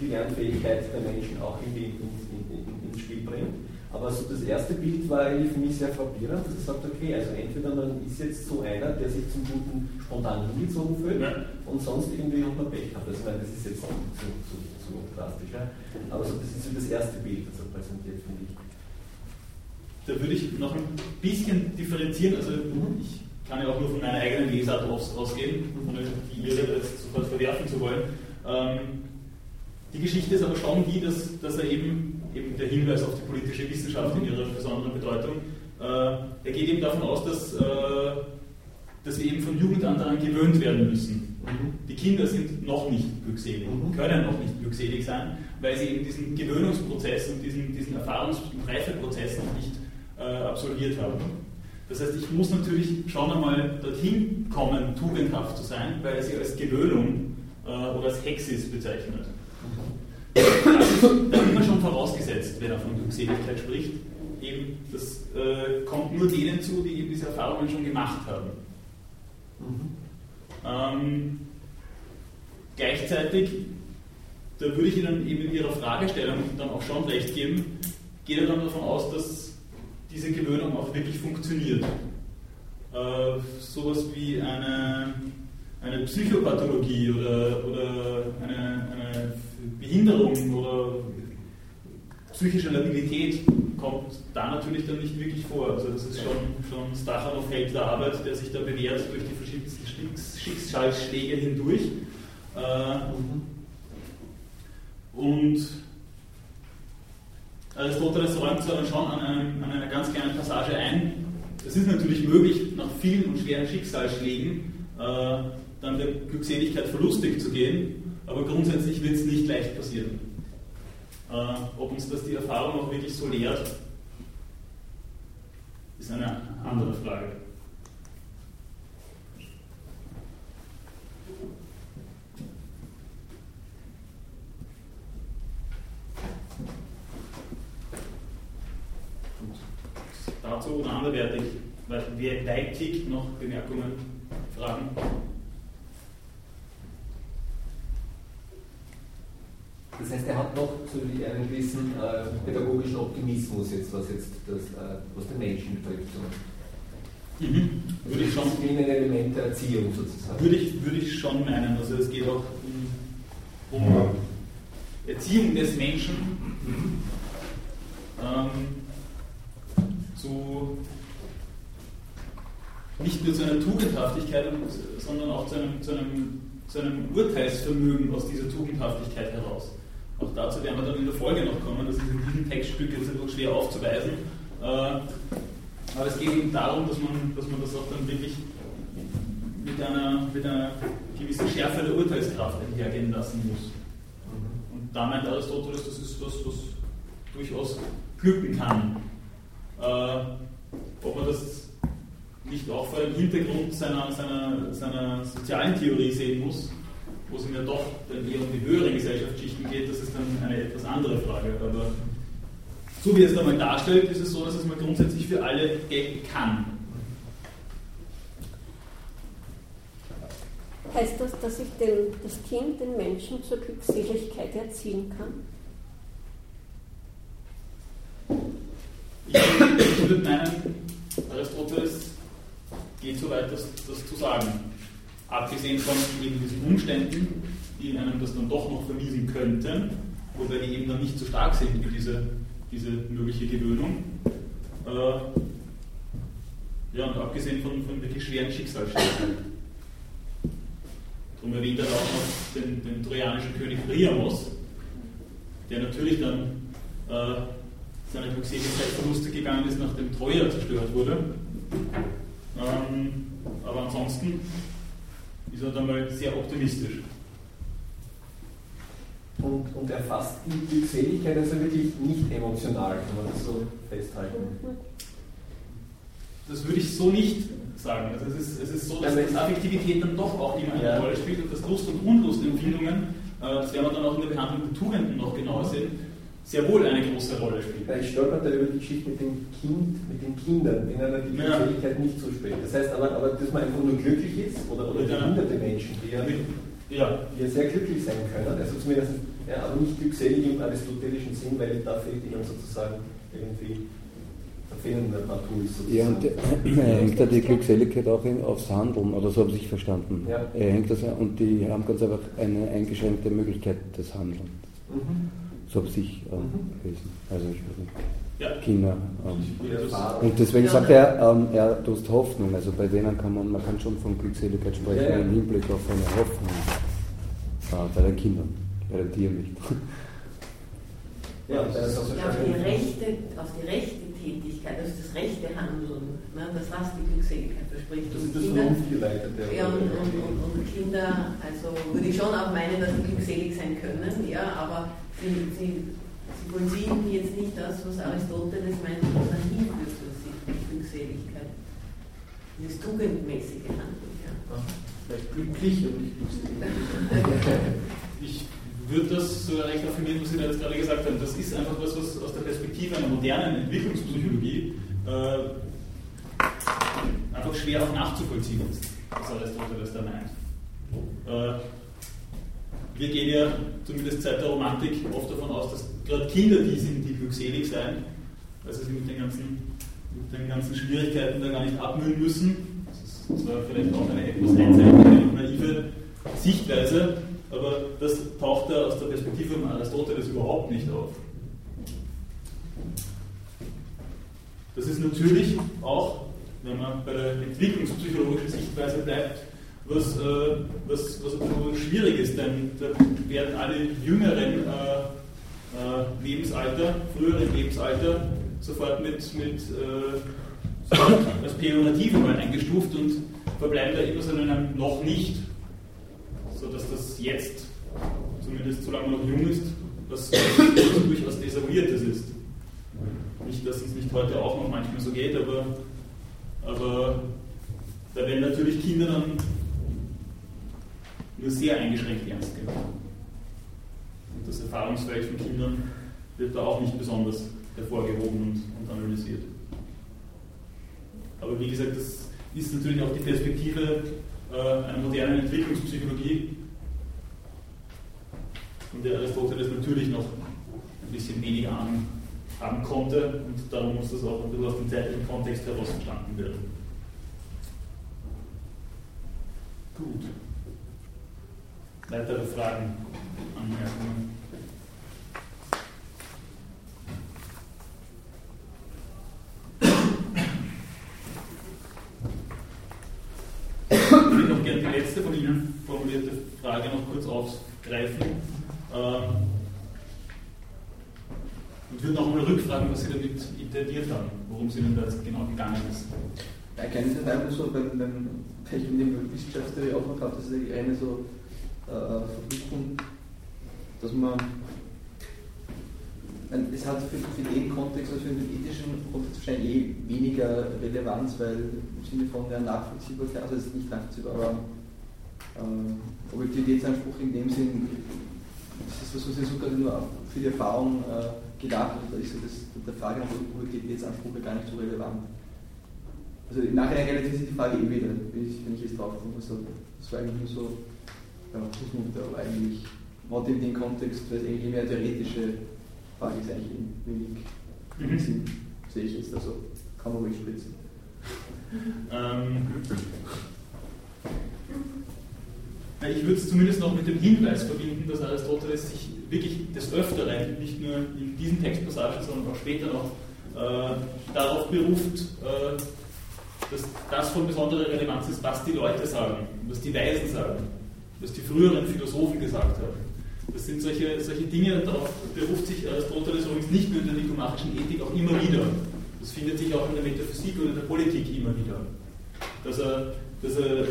die Lernfähigkeit der Menschen auch irgendwie ins, in, in, ins Spiel bringt. Aber so das erste Bild war eigentlich für mich sehr frappierend, dass er sagt, okay, also entweder man ist jetzt so einer, der sich zum Guten spontan hingezogen fühlt ja. und sonst irgendwie unter Pech hat. Also das ist jetzt zu, zu, zu, zu drastisch. Ja? Aber so, das ist so das erste Bild, das er präsentiert, finde ich. Da würde ich noch ein bisschen differenzieren. Also ich kann ja auch nur von meiner eigenen Lesart aus, ausgehen, ohne die Ihre jetzt sofort verwerfen zu wollen. Ähm, die Geschichte ist aber schon die, dass, dass er eben, eben der Hinweis auf die politische Wissenschaft in ihrer besonderen Bedeutung, äh, er geht eben davon aus, dass, äh, dass wir eben von Jugend an daran gewöhnt werden müssen. Die Kinder sind noch nicht glückselig, können noch nicht glückselig sein, weil sie eben diesen Gewöhnungsprozess und diesen, diesen Erfahrungs- und Reifeprozess noch nicht äh, absolviert haben. Das heißt, ich muss natürlich schon einmal dorthin kommen, tugendhaft zu sein, weil er sie als Gewöhnung äh, oder als Hexis bezeichnet. Das ist dann immer schon vorausgesetzt, wenn er von Glückseligkeit spricht. Eben, das äh, kommt nur denen zu, die eben diese Erfahrungen schon gemacht haben. Mhm. Ähm, gleichzeitig, da würde ich Ihnen eben in Ihrer Fragestellung dann auch schon recht geben, geht er dann davon aus, dass diese Gewöhnung auch wirklich funktioniert. Äh, sowas wie eine, eine Psychopathologie oder, oder eine, eine Behinderung oder psychische Labilität kommt da natürlich dann nicht wirklich vor. Also das ist schon, schon Stachanov Held der Arbeit, der sich da bewährt durch die verschiedensten Schicksalsschläge hindurch. Äh, und Aristoteles räumt zwar dann schon an, einem, an einer ganz kleinen Passage ein, es ist natürlich möglich, nach vielen und schweren Schicksalsschlägen äh, dann der Glückseligkeit verlustig zu gehen, aber grundsätzlich wird es nicht leicht passieren. Äh, ob uns das die Erfahrung auch wirklich so lehrt, ist eine andere Frage. Dazu oder anderweitig, weitig noch Bemerkungen, Fragen? Das heißt, er hat noch so einen gewissen äh, pädagogischen Optimismus jetzt, was jetzt das, äh, was den Menschen betrifft. So. Mhm. Würde ich schon. Wie ein Element der Erziehung sozusagen. Würde ich, würde ich schon meinen. Also es geht auch um, um Erziehung des Menschen. Mhm. Ähm, zu nicht nur zu einer Tugendhaftigkeit, sondern auch zu einem, zu einem, zu einem Urteilsvermögen aus dieser Tugendhaftigkeit heraus. Auch dazu werden wir dann in der Folge noch kommen, das ist in diesem Textstück jetzt etwas schwer aufzuweisen. Äh, aber es geht eben darum, dass man, dass man das auch dann wirklich mit einer, mit einer gewissen Schärfe der Urteilskraft einhergehen lassen muss. Und da meint Aristoteles, das ist was, was durchaus glücken kann. Äh, ob man das nicht auch vor dem Hintergrund seiner, seiner, seiner sozialen Theorie sehen muss, wo es ihm ja doch dann eher um die höheren Gesellschaftsschichten geht, das ist dann eine etwas andere Frage. Aber so wie es da mal darstellt, ist es so, dass es mal grundsätzlich für alle gelten kann. Heißt das, dass ich den, das Kind, den Menschen zur Glückseligkeit erziehen kann? Ich, würde meinen, Aristoteles geht so weit, das, das zu sagen. Abgesehen von eben diesen Umständen, die einem das dann doch noch vermiesen könnten, wobei die eben dann nicht so stark sind wie diese, diese mögliche Gewöhnung. Äh, ja, und abgesehen von, von wirklich schweren Schicksalsschlägen. Darum erwähnt er auch noch den, den trojanischen König Priamos, der natürlich dann äh, seiner Glückseligkeit verlustig gegangen ist, nachdem Troja zerstört wurde. Ähm, aber ansonsten ist er dann mal sehr optimistisch. Und, und erfasst die Glückseligkeit also wirklich nicht emotional, kann man das so festhalten? Das würde ich so nicht sagen. Also es ist, es ist so, dass, dass Affektivität dann doch auch immer eine ja. Rolle spielt und dass Lust- und Unlustempfindungen, äh, das werden wir dann auch in der Behandlung der Tugenden noch genauer sehen, sehr wohl eine große Rolle spielt. Ich stolper da über die Geschichte mit dem Kind, mit den Kindern, denen er die Glückseligkeit ja. nicht zuspricht. Das heißt aber, aber, dass man einfach nur glücklich ist oder, oder ja. behinderte Menschen, die ja, ja. die ja sehr glücklich sein können, also zumindest ja, aber nicht glückselig im aristotelischen Sinn, weil da fehlt ihnen sozusagen irgendwie. Ja, und er hängt ja die Glückseligkeit auch aufs Handeln, oder so habe ich verstanden. Ja. Er hängt das, und die haben ganz einfach eine eingeschränkte Möglichkeit des Handelns. Mhm. So habe ich äh, mhm. gelesen. Also. Ja. Kinder. Ähm. Und deswegen sagt er, ähm, er, du hast Hoffnung. Also bei denen kann man, man kann schon von Glückseligkeit sprechen ja, ja. im Hinblick auf eine Hoffnung. Äh, bei den Kindern, bei den Tieren nicht. Ja, auf, die rechte, auf die rechte Tätigkeit, also das rechte Handeln, ne, das was die Glückseligkeit verspricht. Das ist das vernunftgeleitete. Ja, und, und, und, und, Kinder, also würde ich schon auch meinen, dass sie glückselig sein können, ja, aber sie, sie, sie vollziehen jetzt nicht das, was Aristoteles meint, was dann hinführt zur Glückseligkeit. Dieses tugendmäßige Handeln. Ja. Vielleicht glücklich und nicht glückselig. ich würde das so recht affirmieren, was Sie da jetzt gerade gesagt haben. Das ist einfach was, was aus der Perspektive einer modernen Entwicklungspsychologie äh, einfach schwer auch nachzuvollziehen ist, was Aristoteles da meint. Äh, wir gehen ja zumindest seit der Romantik oft davon aus, dass gerade Kinder die sind, die glückselig sein, weil sie sich mit den ganzen, mit den ganzen Schwierigkeiten da gar nicht abmühen müssen. Das, ist, das war vielleicht auch eine etwas einseitige naive Sichtweise, aber das taucht da aus der Perspektive von Aristoteles überhaupt nicht auf. Das ist natürlich auch, wenn man bei der entwicklungspsychologischen Sichtweise bleibt, was, äh, was, was schwierig ist, denn da werden alle jüngeren äh, äh, Lebensalter, früheren Lebensalter sofort mit, mit äh, als pejorativ einmal eingestuft und verbleiben da immer so in einem noch nicht, sodass das jetzt, zumindest solange noch jung ist, was durchaus Desavouiertes ist. Nicht, dass es nicht heute auch noch manchmal so geht, aber, aber da werden natürlich Kinder dann nur sehr eingeschränkt ernst genommen. Und das Erfahrungsfeld von Kindern wird da auch nicht besonders hervorgehoben und, und analysiert. Aber wie gesagt, das ist natürlich auch die Perspektive einer modernen Entwicklungspsychologie, von der Aristoteles natürlich noch ein bisschen weniger Ahnung haben konnte und darum muss das auch ein bisschen aus dem zeitlichen Kontext heraus verstanden werden. Gut. Weitere Fragen, Anmerkungen? Ich würde noch gerne die letzte von Ihnen formulierte Frage noch kurz aufgreifen. Ähm, und würde noch mal rückfragen, was Sie damit intendiert haben, worum es Ihnen da jetzt genau gegangen ist. Kenne es einfach so, beim, beim Technik Wissenschaftstheorie auch noch gehabt, das ist eine so äh, Verknüpfung, dass man es hat für, für den Kontext, also für den ethischen Kontext wahrscheinlich eh weniger Relevanz, weil im Sinne von der Nachvollziehbarkeit, also es ist nicht nachvollziehbar, aber äh, Objektivitätsanspruch in dem Sinn, das ist was, was ich so gerade nur für die Erfahrung äh, gedacht habe, da ist so das, der Frage nach Objektivitätsanspruch gar nicht so relevant. Also im Nachhinein realisiert sich die Frage eh wieder, wenn ich, wenn ich jetzt drauf komme. Also, das war eigentlich nur so, ja, Fußnote, aber eigentlich, gerade in dem Kontext, weil es eigentlich mehr theoretische Frage ist eigentlich wenig mhm. Sinn, sehe ich jetzt. Also kann man ruhig spritzen. Ähm, ich würde es zumindest noch mit dem Hinweis verbinden, dass Aristoteles sich wirklich des Öfteren, nicht nur in diesen Textpassagen, sondern auch später noch, äh, darauf beruft, äh, dass das von besonderer Relevanz ist, was die Leute sagen, was die Weisen sagen, was die früheren Philosophen gesagt haben. Das sind solche, solche Dinge, darauf beruft sich Aristoteles übrigens nicht nur in der nikomachischen Ethik auch immer wieder. Das findet sich auch in der Metaphysik oder in der Politik immer wieder. Dass er, dass er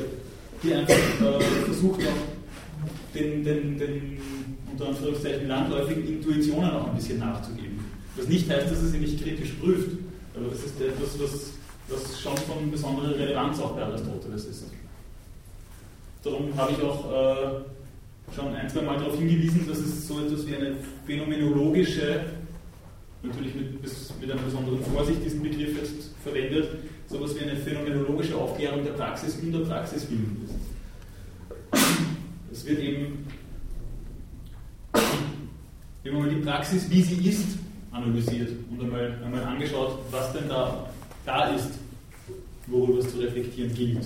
hier einfach äh, versucht, auch den, den, den unter Anführungszeichen landläufigen Intuitionen auch ein bisschen nachzugeben. Was nicht heißt, dass er sie nicht kritisch prüft, aber das ist etwas, was, was schon von besonderer Relevanz auch bei Aristoteles ist. Darum habe ich auch äh, schon ein, zwei Mal darauf hingewiesen, dass es so etwas wie eine phänomenologische, natürlich mit, mit einer besonderen Vorsicht diesen Begriff jetzt verwendet, so etwas wie eine phänomenologische Aufklärung der Praxis und der Praxisbildung ist. Es wird eben mal die Praxis, wie sie ist, analysiert und einmal, einmal angeschaut, was denn da, da ist, worüber es zu reflektieren gilt.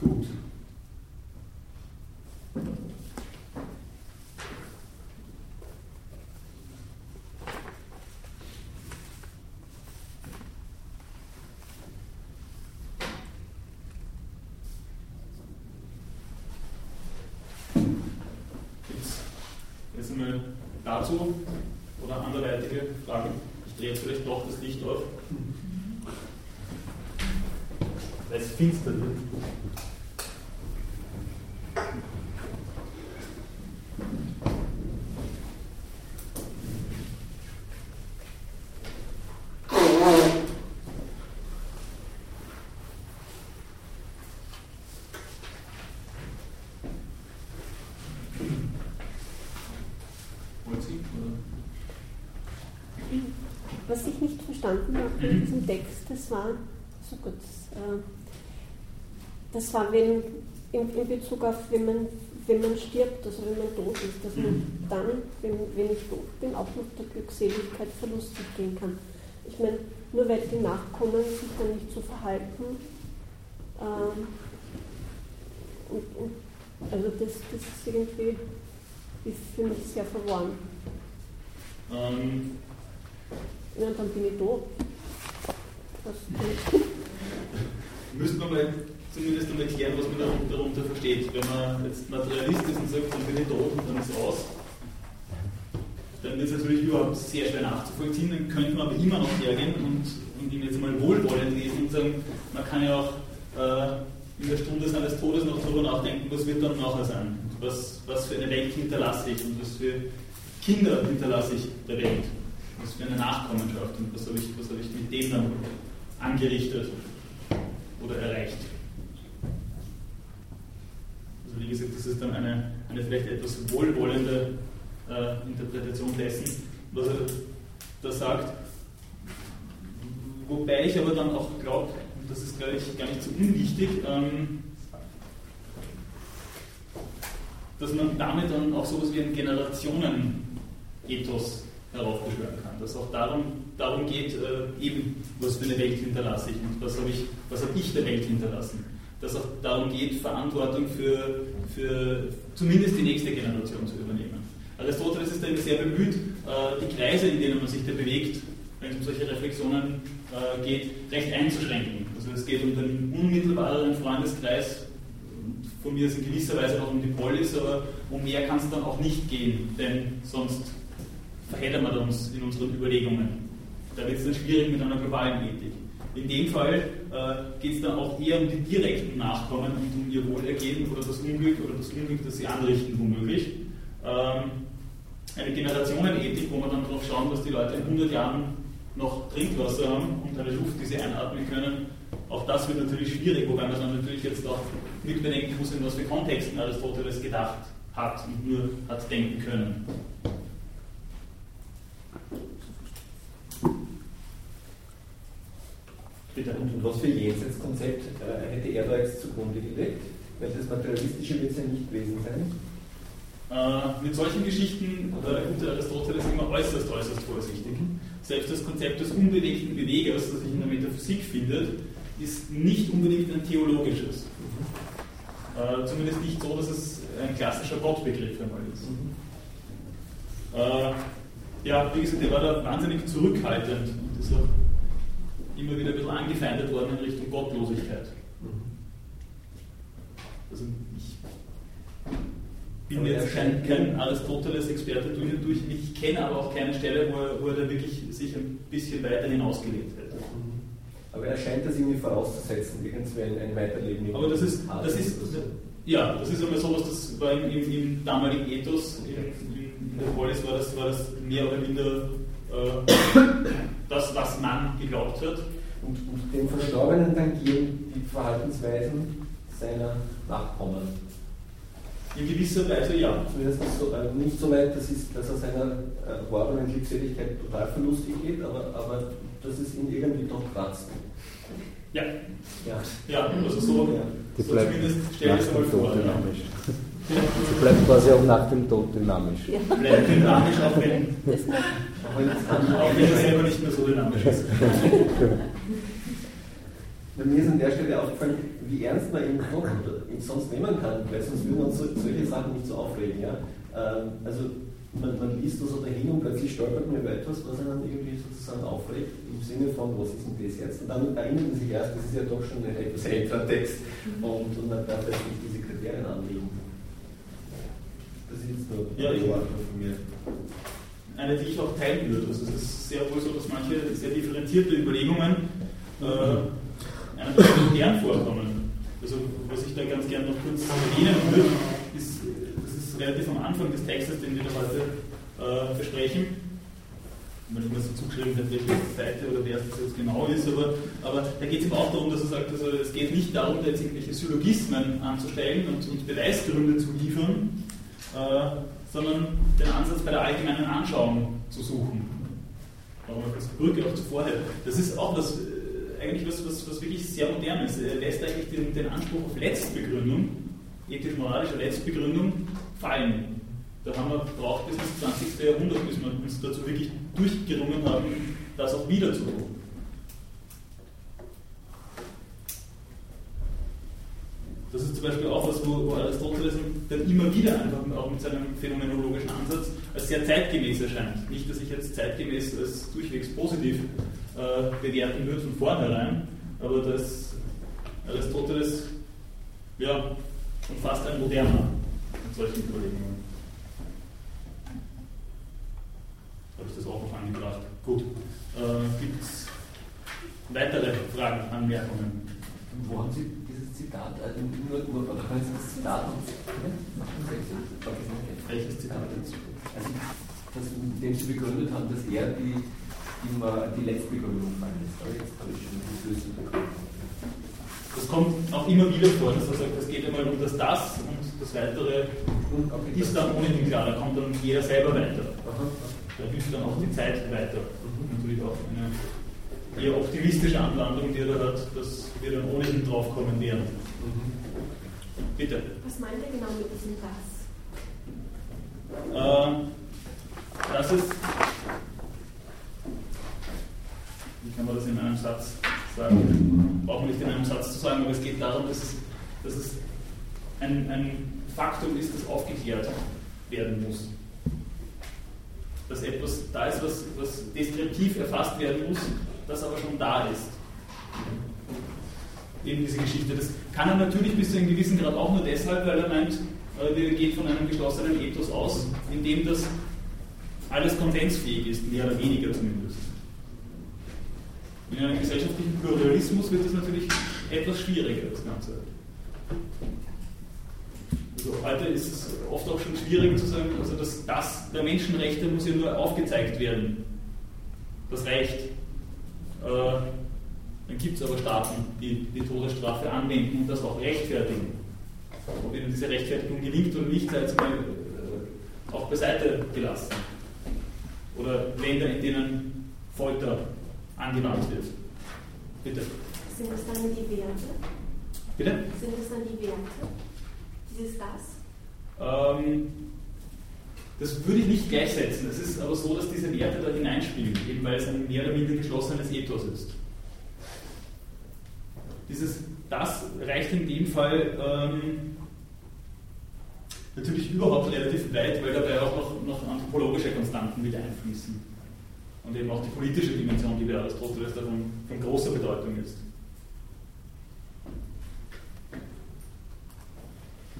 Gut. Jetzt einmal dazu oder anderweitige Fragen. Ich drehe jetzt vielleicht doch das Licht auf. Weil es finster wird. Was ich nicht verstanden habe in diesem Text, das war, so gut, äh, das war, wenn, in, in Bezug auf, wenn man, wenn man stirbt, also wenn man tot ist, dass man dann, wenn, wenn ich tot bin, auch noch der Glückseligkeit verlustig gehen kann. Ich meine, nur weil die Nachkommen sich dann nicht so verhalten, ähm, und, und, also das, das ist irgendwie ist für mich sehr verworren. Ähm, ja, dann bin ich tot. Müsste man mal zumindest einmal erklären, was man darunter versteht. Wenn man jetzt Materialist ist und sagt, dann bin ich tot und dann ist aus, dann wird es natürlich überhaupt sehr schwer nachzuvollziehen. Dann könnte man aber immer noch hergehen und, und ihn jetzt mal wohlwollend lesen und sagen, man kann ja auch äh, in der Stunde seines Todes noch darüber nachdenken, was wird dann nachher sein. Was, was für eine Welt hinterlasse ich und was für Kinder hinterlasse ich der Welt. Was für eine Nachkommenschaft und was habe ich, habe ich mit dem dann angerichtet oder erreicht. Also wie gesagt, das ist dann eine, eine vielleicht etwas wohlwollende äh, Interpretation dessen, was er da sagt. Wobei ich aber dann auch glaube, und das ist glaube gar nicht so unwichtig, ähm, dass man damit dann auch sowas wie ein Generationenethos heraufbeschwören kann. Dass auch darum, darum geht, äh, eben, was für eine Welt hinterlasse ich und was habe ich, hab ich der Welt hinterlassen. Dass auch darum geht, Verantwortung für, für zumindest die nächste Generation zu übernehmen. Aristoteles ist immer sehr bemüht, äh, die Kreise, in denen man sich da bewegt, wenn es um solche Reflexionen äh, geht, recht einzuschränken. Also es geht um den unmittelbareren Freundeskreis, von mir ist in gewisser Weise auch um die Polis, aber um mehr kann es dann auch nicht gehen, denn sonst verheddern wir uns in unseren Überlegungen. Da wird es dann schwierig mit einer globalen Ethik. In dem Fall äh, geht es dann auch eher um die direkten Nachkommen und um ihr Wohlergehen oder das Unglück oder das Unglück, das sie anrichten, womöglich. Ähm, eine Generationenethik, wo man dann darauf schauen, dass die Leute in 100 Jahren noch Trinkwasser haben und eine Luft, die sie einatmen können. Auch das wird natürlich schwierig, wobei man dann natürlich jetzt auch mitbedenken muss, in was für Kontexten Aristoteles gedacht hat und nur hat denken können. Bitte. Und was für Jenseitskonzept äh, hätte er da jetzt zugrunde gelegt? Weil das Materialistische wird es ja nicht gewesen sein. Äh, mit solchen Geschichten war der gute Aristoteles immer äußerst, äußerst vorsichtig. Selbst das Konzept des unbewegten Bewegers, das sich in der Metaphysik findet, ist nicht unbedingt ein theologisches. Äh, zumindest nicht so, dass es ein klassischer Gottbegriff einmal ist. Äh, ja, wie gesagt, er war da wahnsinnig zurückhaltend und ist auch immer wieder ein bisschen angefeindet worden in Richtung Gottlosigkeit. Also ich bin jetzt kein, kein Aristoteles-Experte durch und durch. Ich kenne aber auch keine Stelle, wo er, wo er da wirklich sich ein bisschen weiter hinausgelebt hätte. Aber er scheint das irgendwie vorauszusetzen, irgendwie ein, ein Weiterleben. Aber das ist, das ist, ja, das ist einmal sowas, das war im, im, im damaligen Ethos, in, in, der Polis war das, war das mehr oder minder das, was man geglaubt hat. Und, und dem Verstorbenen dann gehen die Verhaltensweisen seiner Nachkommen. In gewisser Weise ja. Zumindest so, äh, nicht so weit, dass, ist, dass er seiner erworbenen äh, Glückseligkeit total verlustig geht, aber, aber dass es ihn irgendwie doch kratzt. Ja. Ja, ja also so, ja. Die so bleibt zumindest stell es einmal vor. Dynamisch. Sie bleibt quasi auch nach dem Tod dynamisch. Ja. Bleibt dynamisch, auch wenn, auch wenn er selber nicht mehr so dynamisch ist. Bei mir ist an der Stelle aufgefallen, wie ernst man ihn doch sonst nehmen kann, weil sonst würde man so, solche Sachen nicht so aufregen. Ja? Ähm, also man, man liest da so dahin und plötzlich stolpert man über etwas, was einen irgendwie sozusagen aufregt, im Sinne von, was ist denn das jetzt? Und dann erinnert man sich erst, das ist ja doch schon ein etwas älterer Text und, und man darf jetzt nicht diese Kriterien anlegen. Das ist jetzt nur ja, eine Beobachtung von mir. Eine, die ich auch teilen würde. Also es ist sehr wohl so, dass manche sehr differenzierte Überlegungen äh, einem gern vorkommen. Also was ich da ganz gern noch kurz erwähnen würde, ist, das ist relativ am Anfang des Textes, den wir da heute äh, besprechen. Wenn ich mir so zugeschrieben hätte, welche Seite oder wer es jetzt genau ist, aber, aber da geht es ihm auch darum, dass er sagt, also es geht nicht darum, da jetzt irgendwelche Syllogismen anzustellen und, und Beweisgründe zu liefern, äh, sondern den Ansatz bei der allgemeinen Anschauung zu suchen. Das Brücke auch zuvor Das ist auch was eigentlich was, was, was wirklich sehr modern ist. Er lässt eigentlich den, den Anspruch auf Letztbegründung, ethisch-moralische Letztbegründung, fallen. Da haben wir braucht bis ins 20. Jahrhundert, bis wir uns dazu wirklich durchgerungen haben, das auch wieder zu tun. Das ist zum Beispiel auch was, wo, wo Aristoteles dann immer wieder einfach auch mit seinem phänomenologischen Ansatz als sehr zeitgemäß erscheint. Nicht, dass ich jetzt zeitgemäß als durchwegs positiv äh, bewerten würde von vornherein, aber dass Aristoteles ja, schon ein moderner mit solchen Überlegungen. auch noch angebracht. Gut. Äh, Gibt es weitere Fragen, Anmerkungen? Wo haben Sie dieses Zitat, also nur, nur oder können Sie das Zitat Welches Zitat jetzt? Also, das, dem Sie begründet haben, dass er die, immer die letzte Begründung fallen. Aber jetzt habe ich schon die bekommen. Das kommt auch immer wieder vor, dass er sagt, es geht einmal um das Das und das Weitere okay, ist dann ohnehin klar, da kommt dann jeder selber weiter. Da hilft dann auch die Zeit weiter. Mhm. Natürlich auch eine eher optimistische Anlandung, die er da hat, dass wir dann ohnehin drauf kommen werden. Mhm. Bitte. Was meint er genau mit diesem Das? Äh, das ist, wie kann man das in einem Satz sagen? Brauchen wir nicht in einem Satz zu sagen, aber es geht darum, dass es, dass es ein, ein Faktum ist, das aufgeklärt werden muss. Dass etwas da ist, was, was deskriptiv erfasst werden muss, das aber schon da ist. Eben diese Geschichte. Das kann er natürlich bis zu einem gewissen Grad auch nur deshalb, weil er meint, er geht von einem geschlossenen Ethos aus, in dem das alles konsensfähig ist, mehr oder weniger zumindest. In einem gesellschaftlichen Pluralismus wird das natürlich etwas schwieriger, das Ganze. Also heute ist es oft auch schon schwierig zu sagen, also das, das der Menschenrechte muss ja nur aufgezeigt werden. Das reicht. Äh, dann gibt es aber Staaten, die die Todesstrafe anwenden und das auch rechtfertigen. Ob ihnen diese Rechtfertigung gelingt oder nicht, sei jetzt mal äh, auch beiseite gelassen. Oder Länder, in denen Folter angewandt wird. Bitte. Sind das dann die Werte? Bitte? Sind das dann die Werte? Dieses das? Ähm, das würde ich nicht gleichsetzen. Es ist aber so, dass diese Werte da hineinspielen, eben weil es ein mehr oder minder geschlossenes Ethos ist. Dieses das reicht in dem Fall ähm, natürlich überhaupt relativ weit, weil dabei auch noch, noch anthropologische Konstanten mit einfließen. Und eben auch die politische Dimension, die bei Aristoteles davon von großer Bedeutung ist.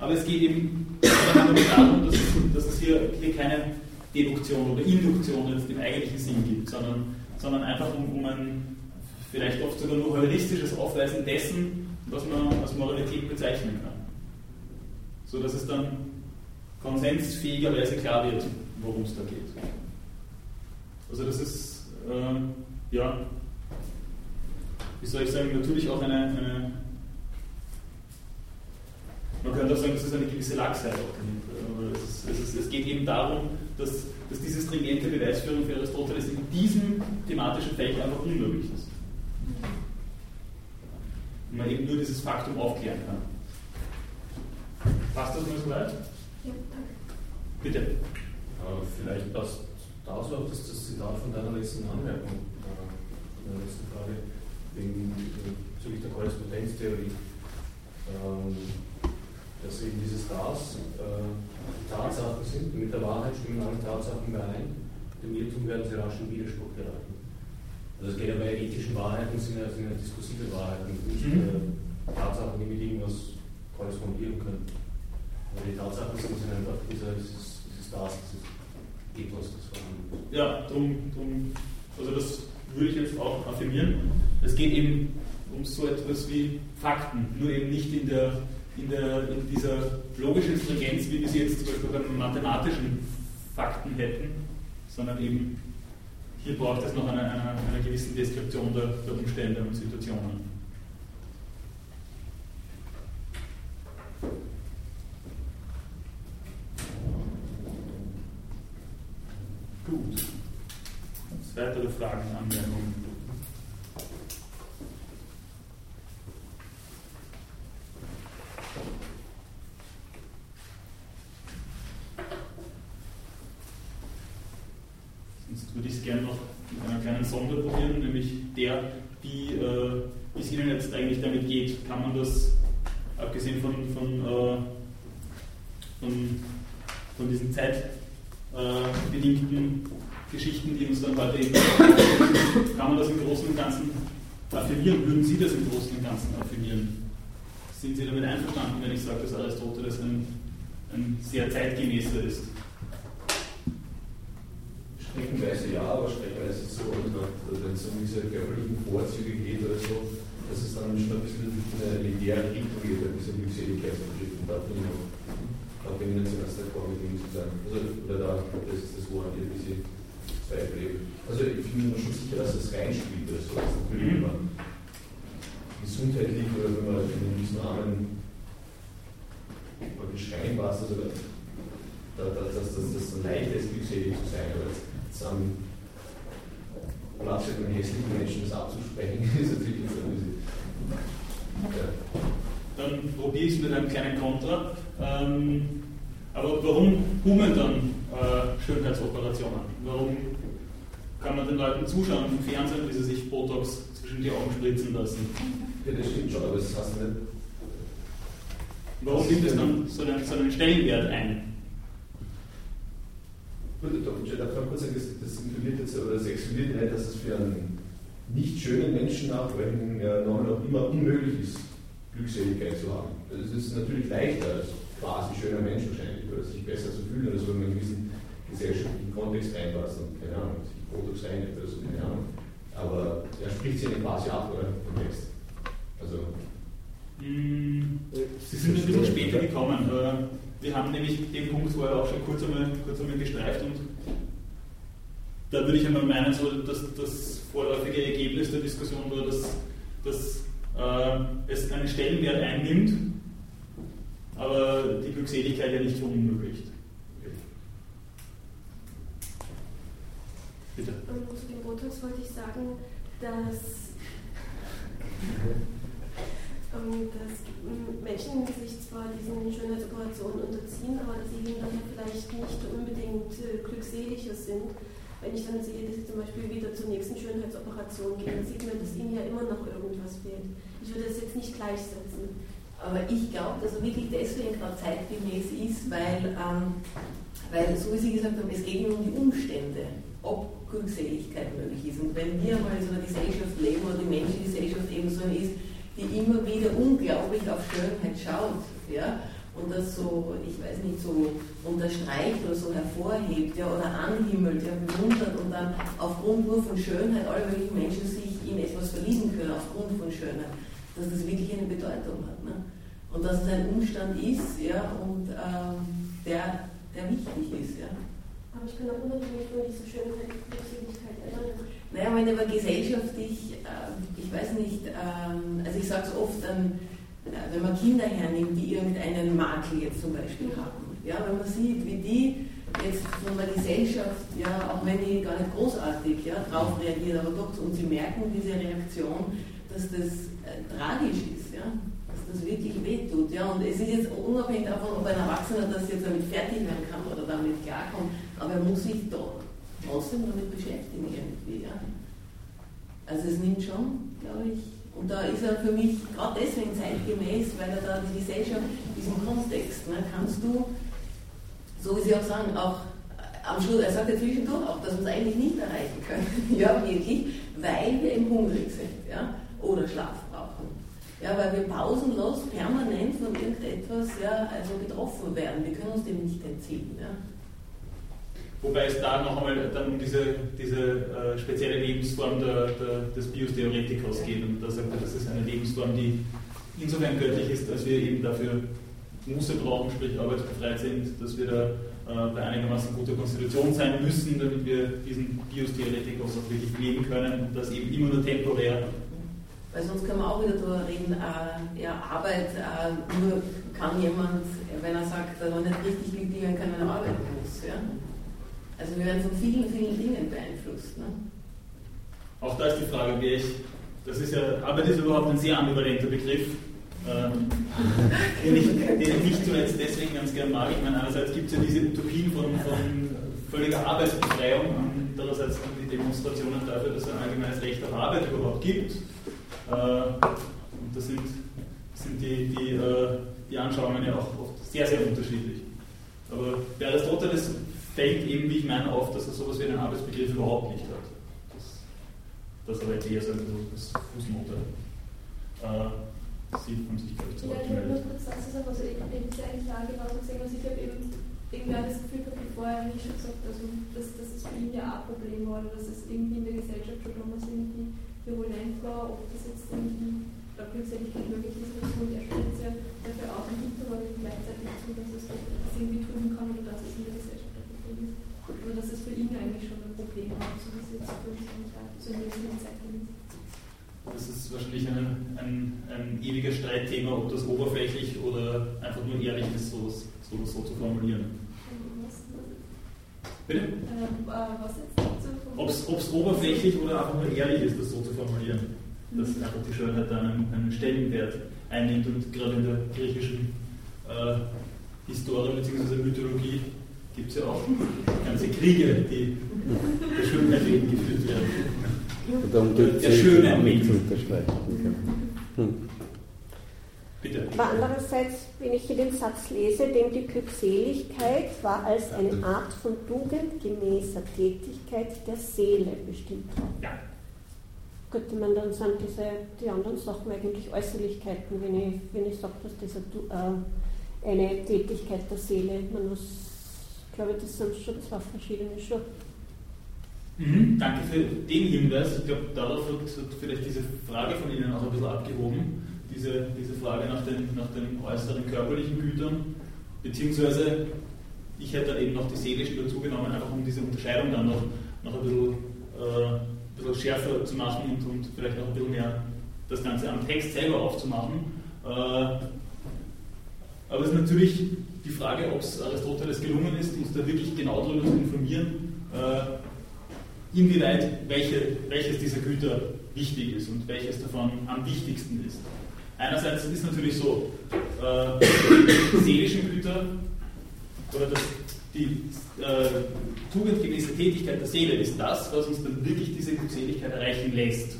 Aber es geht eben darum, dass, dass es hier, hier keine Deduktion oder Induktion jetzt im eigentlichen Sinn gibt, sondern, sondern einfach um, um ein vielleicht oft sogar nur heuristisches Aufweisen dessen, was man als Moralität bezeichnen kann. So dass es dann konsensfähigerweise klar wird, worum es da geht. Also das ist, äh, ja, wie soll ich sagen, natürlich auch eine, eine man könnte auch sagen, das ist eine gewisse Lachsheit auch dahinter. Es, es, es, geht eben darum, dass, dass diese stringente Beweisführung für Aristoteles in diesem thematischen Feld einfach unmöglich ist. Und man eben nur dieses Faktum aufklären kann. Passt das mal so weit? Ja, danke. Bitte. Äh, vielleicht passt da so auf das, das Zitat von deiner letzten Anmerkung, äh, der letzten Frage, wegen bezüglich der Korrespondenztheorie. Ähm, dass eben dieses Das äh, Tatsachen sind, mit der Wahrheit stimmen alle Tatsachen überein, dem Irrtum werden sie rasch in Widerspruch geraten. Also es geht ja bei ethischen Wahrheiten, sind ja, sind ja diskursive Wahrheiten, nicht mhm. äh, Tatsachen, die mit irgendwas korrespondieren können. Aber die Tatsachen sind, sind einfach dieser, dieses, dieses Das, dieses Ethos, das vorhanden ist. Ja, drum, drum, also das würde ich jetzt auch affirmieren. Es geht eben um so etwas wie Fakten, nur eben nicht in der in, der, in dieser logischen Stringenz, wie wir sie jetzt zum Beispiel bei mathematischen Fakten hätten, sondern eben hier braucht es noch eine, eine, eine gewisse Deskription der, der Umstände und Situationen. Gut. Weitere Fragen, Anmerkungen? Würde ich es gerne noch mit einer kleinen Sonde probieren, nämlich der, wie, äh, es Ihnen jetzt eigentlich damit geht. Kann man das, abgesehen von, von, äh, von, von diesen zeitbedingten äh, Geschichten, die uns dann heute eben kann man das im Großen und Ganzen affirmieren? Würden Sie das im Großen und Ganzen affirmieren? Sind Sie damit einverstanden, wenn ich sage, dass Aristoteles ein, ein sehr zeitgemäßer ist? streckenweise ja, aber streckenweise so, wenn es um diese körperlichen Vorzüge geht oder so, dass es dann schon ein bisschen in eine elitäre Richtung geht, bei dieser Glückseligkeitsbegriff. Und da bin ich noch, da bin ich nicht so ganz d'accord mit ihm zu sagen. Also, oder da, das ist das, wo ein bisschen Zweifel Also ich bin mir schon sicher, dass das reinspielt oder so. Das natürlich immer gesundheitlich oder wenn man in diesem Rahmen beschreiben was, also dass das, das, das so leicht ist, glückselig zu sein, aber jetzt am Platz für einen hässlichen Menschen das abzusprechen, ist natürlich so easy. Ja. Dann probiere ich es mit einem kleinen Kontra. Ähm, aber warum hummeln dann äh, Schönheitsoperationen? Warum kann man den Leuten zuschauen im Fernsehen, wie sie sich Botox zwischen die Augen spritzen lassen? Ja, das stimmt schon, aber das heißt nicht. Warum nimmt es dann so einen, so einen Stellenwert ein? Gut, da darf man kurz sagen, das, das inkludiert jetzt, oder das exkludiert nicht, dass es für einen nicht schönen Menschen nachweichen ja noch immer unmöglich ist, Glückseligkeit zu haben. Also es ist natürlich leichter als quasi schöner Mensch wahrscheinlich, oder sich besser zu fühlen, oder so, in diesen gesellschaftlichen Kontext reinpasst und keine Ahnung, sich Botox reinigt oder so, keine Ahnung. Aber er spricht sich quasi ab, oder? Im Text. Also. Mm, Sie sind ein bisschen später gekommen. Wir haben nämlich den Punkt vorher auch schon kurz einmal, kurz einmal gestreift und da würde ich einmal meinen, so, dass das vorläufige Ergebnis der Diskussion war, dass, dass äh, es einen Stellenwert einnimmt, aber die Glückseligkeit ja nicht verunmöglicht. Bitte. Und zu dem Botox wollte ich sagen, dass dass Menschen sich zwar diesen Schönheitsoperationen unterziehen, aber dass sie ja vielleicht nicht unbedingt äh, glückseliger sind. Wenn ich dann sehe, dass sie zum Beispiel wieder zur nächsten Schönheitsoperation gehen, dann sieht man, dass ihnen ja immer noch irgendwas fehlt. Ich würde das jetzt nicht gleichsetzen. Aber ich glaube, dass er wirklich deswegen gerade zeitgemäß ist, weil, ähm, weil, so wie Sie gesagt haben, es geht um die Umstände, ob Glückseligkeit möglich ist. Und wenn wir mal in so einer Gesellschaft leben oder die menschliche Gesellschaft eben so ist, die immer wieder unglaublich auf Schönheit schaut, ja, und das so, ich weiß nicht, so unterstreicht oder so hervorhebt, ja, oder anhimmelt, ja, bewundert und dann aufgrund nur von Schönheit alle möglichen Menschen sich in etwas verlieben können, aufgrund von Schönheit, dass das wirklich eine Bedeutung hat. Ne? Und dass es ein Umstand ist, ja, und ähm, der, der wichtig ist, ja. Aber ich kann auch unabhängig von dieser Schönheit Glückseligkeit erinnern. Naja, wenn aber gesellschaftlich, äh, ich weiß nicht, ähm, also ich sage es oft, ähm, wenn man Kinder hernimmt, die irgendeinen Makel jetzt zum Beispiel haben, ja, wenn man sieht, wie die jetzt von der Gesellschaft, ja, auch wenn die gar nicht großartig ja, darauf reagieren, aber doch, und sie merken diese Reaktion, dass das äh, tragisch ist, ja, dass das wirklich wehtut. Ja, und es ist jetzt unabhängig davon, ob ein Erwachsener das jetzt damit fertig werden kann oder damit klarkommt, aber er muss sich doch trotzdem damit beschäftigen irgendwie. Ja. Also es nimmt schon, glaube ich, und da ist er für mich gerade deswegen zeitgemäß, weil er da die Gesellschaft, diesen Kontext, ne, kannst du, so wie Sie auch sagen, auch am Schluss, er sagt ja zwischendurch auch, dass wir es eigentlich nicht erreichen können, ja wirklich, weil wir im hungrig sind, ja, oder Schlaf brauchen. Ja, weil wir pausenlos permanent von irgendetwas ja, also getroffen werden. Wir können uns dem nicht entziehen. Ja. Wobei es da noch einmal dann um diese, diese äh, spezielle Lebensform der, der, des Bios-Theoretikers geht. Und da sagt er, das ist eine Lebensform, die insofern göttlich ist, dass wir eben dafür Muße brauchen, sprich arbeitsbefreit sind, dass wir da äh, bei einigermaßen guter Konstitution sein müssen, damit wir diesen Bios-Theoretikers auch wirklich leben können und das eben immer nur temporär. Weil sonst können wir auch wieder darüber reden, äh, ja, Arbeit, äh, nur kann jemand, wenn er sagt, er noch nicht richtig werden kann, wenn er arbeiten muss. Ja? Also wir werden von vielen, vielen Dingen beeinflusst. Ne? Auch da ist die Frage, wer ich, das ist ja, Arbeit ist überhaupt ein sehr ambivalenter Begriff, ähm, den, ich, den ich nicht zuletzt deswegen ganz gern mag. Ich meine, einerseits gibt es ja diese Utopien von, von völliger Arbeitsbefreiung, andererseits die Demonstrationen dafür, dass es ein allgemeines Recht auf Arbeit überhaupt gibt. Äh, und da sind, sind die, die, äh, die Anschauungen ja auch oft sehr, sehr unterschiedlich. Aber bei Aristoteles fällt eben, wie ich meine, auf, dass er sowas wie einen Arbeitsbegriff überhaupt nicht hat. Das, das aber eher so das Fußnote. Äh, Sie haben sich, glaube ich, zu Ja, ich wollte nur kurz dazu sagen, also ich habe diese eine Frage genauso gesehen, also ich habe eben irgendwer das Gefühl gehabt, bevor er nicht schon gesagt also, dass, dass es für ihn ja auch ein Problem war oder dass es irgendwie in der Gesellschaft schon damals irgendwie virulent war, ob das jetzt irgendwie da Glückseligkeit möglich ist. Und er stellt ja dafür auch im Hintergrund gleichzeitig zu, dass es das irgendwie tun kann oder dass es in der Gesellschaft ein Problem ist. Oder dass es für ihn eigentlich schon ein Problem war, so wie es jetzt für uns so in der Zeit ist. Das ist wahrscheinlich ein, ein, ein ewiges Streitthema, ob das oberflächlich oder einfach nur ehrlich ist, sowas, sowas so zu formulieren. Bitte? Äh, Ob es oberflächlich oder einfach nur ehrlich ist, das so zu formulieren. Dass mhm. einfach die Schönheit dann einen, einen Stellenwert einnimmt und gerade in der griechischen äh, Historie bzw. Mythologie gibt es ja auch ganze Kriege, die der Schönheit wegen geführt werden. Die der schöne unterstreichen. Hm. Bitte. Aber andererseits, wenn ich hier den Satz lese, dem die Glückseligkeit war als eine Art von tugendgemäßer Tätigkeit der Seele bestimmt. Ja. Könnte man dann sagen, diese, die anderen Sachen eigentlich Äußerlichkeiten, wenn ich, wenn ich sage, dass das äh, eine Tätigkeit der Seele, man muss, glaube, das sind schon zwei verschiedene schon. Mhm, danke für den Hinweis. Ich glaube, darauf wird, wird vielleicht diese Frage von Ihnen auch ein bisschen abgehoben diese, diese Frage nach den, nach den äußeren körperlichen Gütern, beziehungsweise ich hätte eben noch die seelischen dazu genommen, einfach um diese Unterscheidung dann noch, noch ein, bisschen, äh, ein bisschen schärfer zu machen und, und vielleicht noch ein bisschen mehr das Ganze am Text selber aufzumachen. Äh, aber es ist natürlich die Frage, ob es Aristoteles gelungen ist, uns da wirklich genau darüber zu informieren, äh, inwieweit welche, welches dieser Güter wichtig ist und welches davon am wichtigsten ist. Einerseits ist natürlich so, äh, die seelischen Güter oder das, die äh, tugendgemäße Tätigkeit der Seele ist das, was uns dann wirklich diese Glückseligkeit erreichen lässt.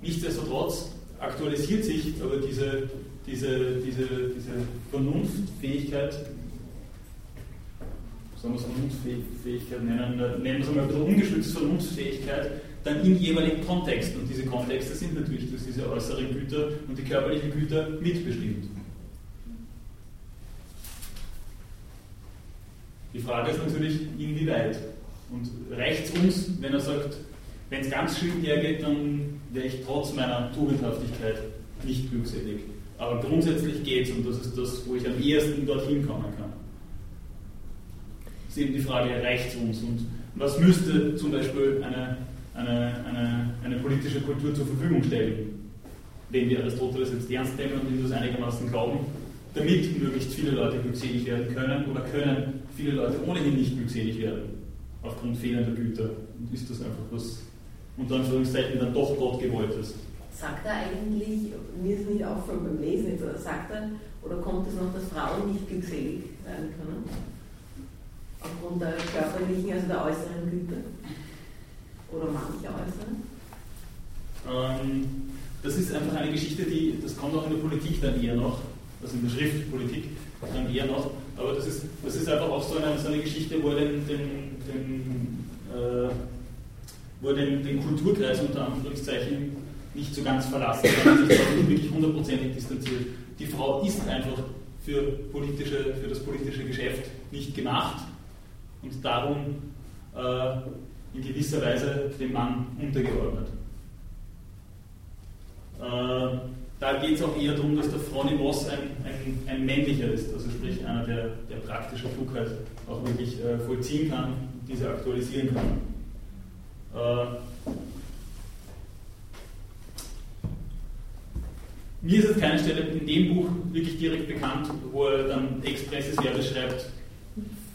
Nichtsdestotrotz aktualisiert sich aber diese, diese, diese, diese Vernunftfähigkeit, sagen wir es Vernunftfähigkeit nennen, nennen wir es mal ein bisschen ungeschützte Vernunftfähigkeit, dann im jeweiligen Kontext. Und diese Kontexte sind natürlich durch diese äußeren Güter und die körperlichen Güter mitbestimmt. Die Frage ist natürlich, inwieweit. Und reicht es uns, wenn er sagt, wenn es ganz schlimm hergeht, dann wäre ich trotz meiner Tugendhaftigkeit nicht glückselig. Aber grundsätzlich geht es und das ist das, wo ich am ehesten dorthin kommen kann. Das ist eben die Frage, reicht es uns? Und was müsste zum Beispiel eine eine, eine, eine politische Kultur zur Verfügung stellen, wenn wir Aristoteles jetzt ernst nehmen und ihm das einigermaßen glauben, damit möglichst viele Leute glückselig werden können oder können viele Leute ohnehin nicht glückselig werden, aufgrund fehlender Güter. Und ist das einfach was unter Anführungszeichen dann doch Gott gewollt ist. Sagt er eigentlich, mir ist nicht auffallen beim Lesen jetzt, oder sagt er, oder kommt es noch, dass Frauen nicht glückselig werden können? Aufgrund der körperlichen, also der äußeren Güter? oder manche äußern? Ähm, das ist einfach eine Geschichte, die, das kommt auch in der Politik dann eher noch, also in der Schriftpolitik dann eher noch, aber das ist, das ist einfach auch so eine, so eine Geschichte, wo er den, den, den, äh, wo er den, den Kulturkreis unter Anführungszeichen nicht so ganz verlassen kann, sich nicht wirklich hundertprozentig distanziert. Die Frau ist einfach für, politische, für das politische Geschäft nicht gemacht und darum äh, in gewisser Weise dem Mann untergeordnet. Äh, da geht es auch eher darum, dass der Phronimos ein, ein, ein, männlicher ist, also sprich einer, der, der praktische Klugheit auch wirklich äh, vollziehen kann, diese aktualisieren kann. Mir ist jetzt keine Stelle in dem Buch wirklich direkt bekannt, wo er dann expresses Verbes schreibt,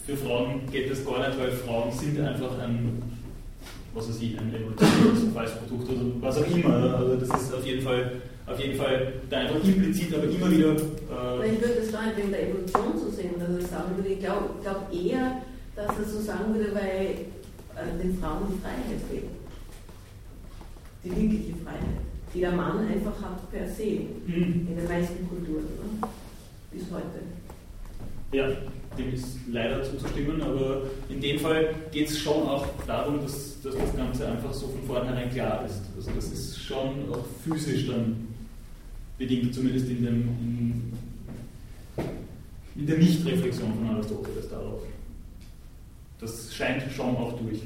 für Frauen geht das gar nicht, weil Frauen sind einfach ein was weiß ich, ein Evolutionsverfallsprodukt oder was auch immer. Also das ist auf jeden Fall, auf jeden Fall da einfach implizit, aber immer wieder. Äh ich würde das gar nicht wegen der Evolution so sehen, dass ich sagen würde. Ich glaube glaub eher, dass er so sagen würde, weil äh, den Frauen Freiheit fehlt. Die wirkliche Freiheit, die der Mann einfach hat per se mhm. in den meisten Kulturen, ne? bis heute. Ja, dem ist leider zuzustimmen, aber in dem Fall geht es schon auch darum, dass, dass, das Ganze einfach so von vornherein klar ist. Also das ist schon auch physisch dann bedingt, zumindest in dem, in, in der Nichtreflexion von Aristoteles darauf. Das scheint schon auch durch.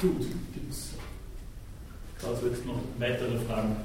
Gut, gibt es dazu jetzt noch weitere Fragen?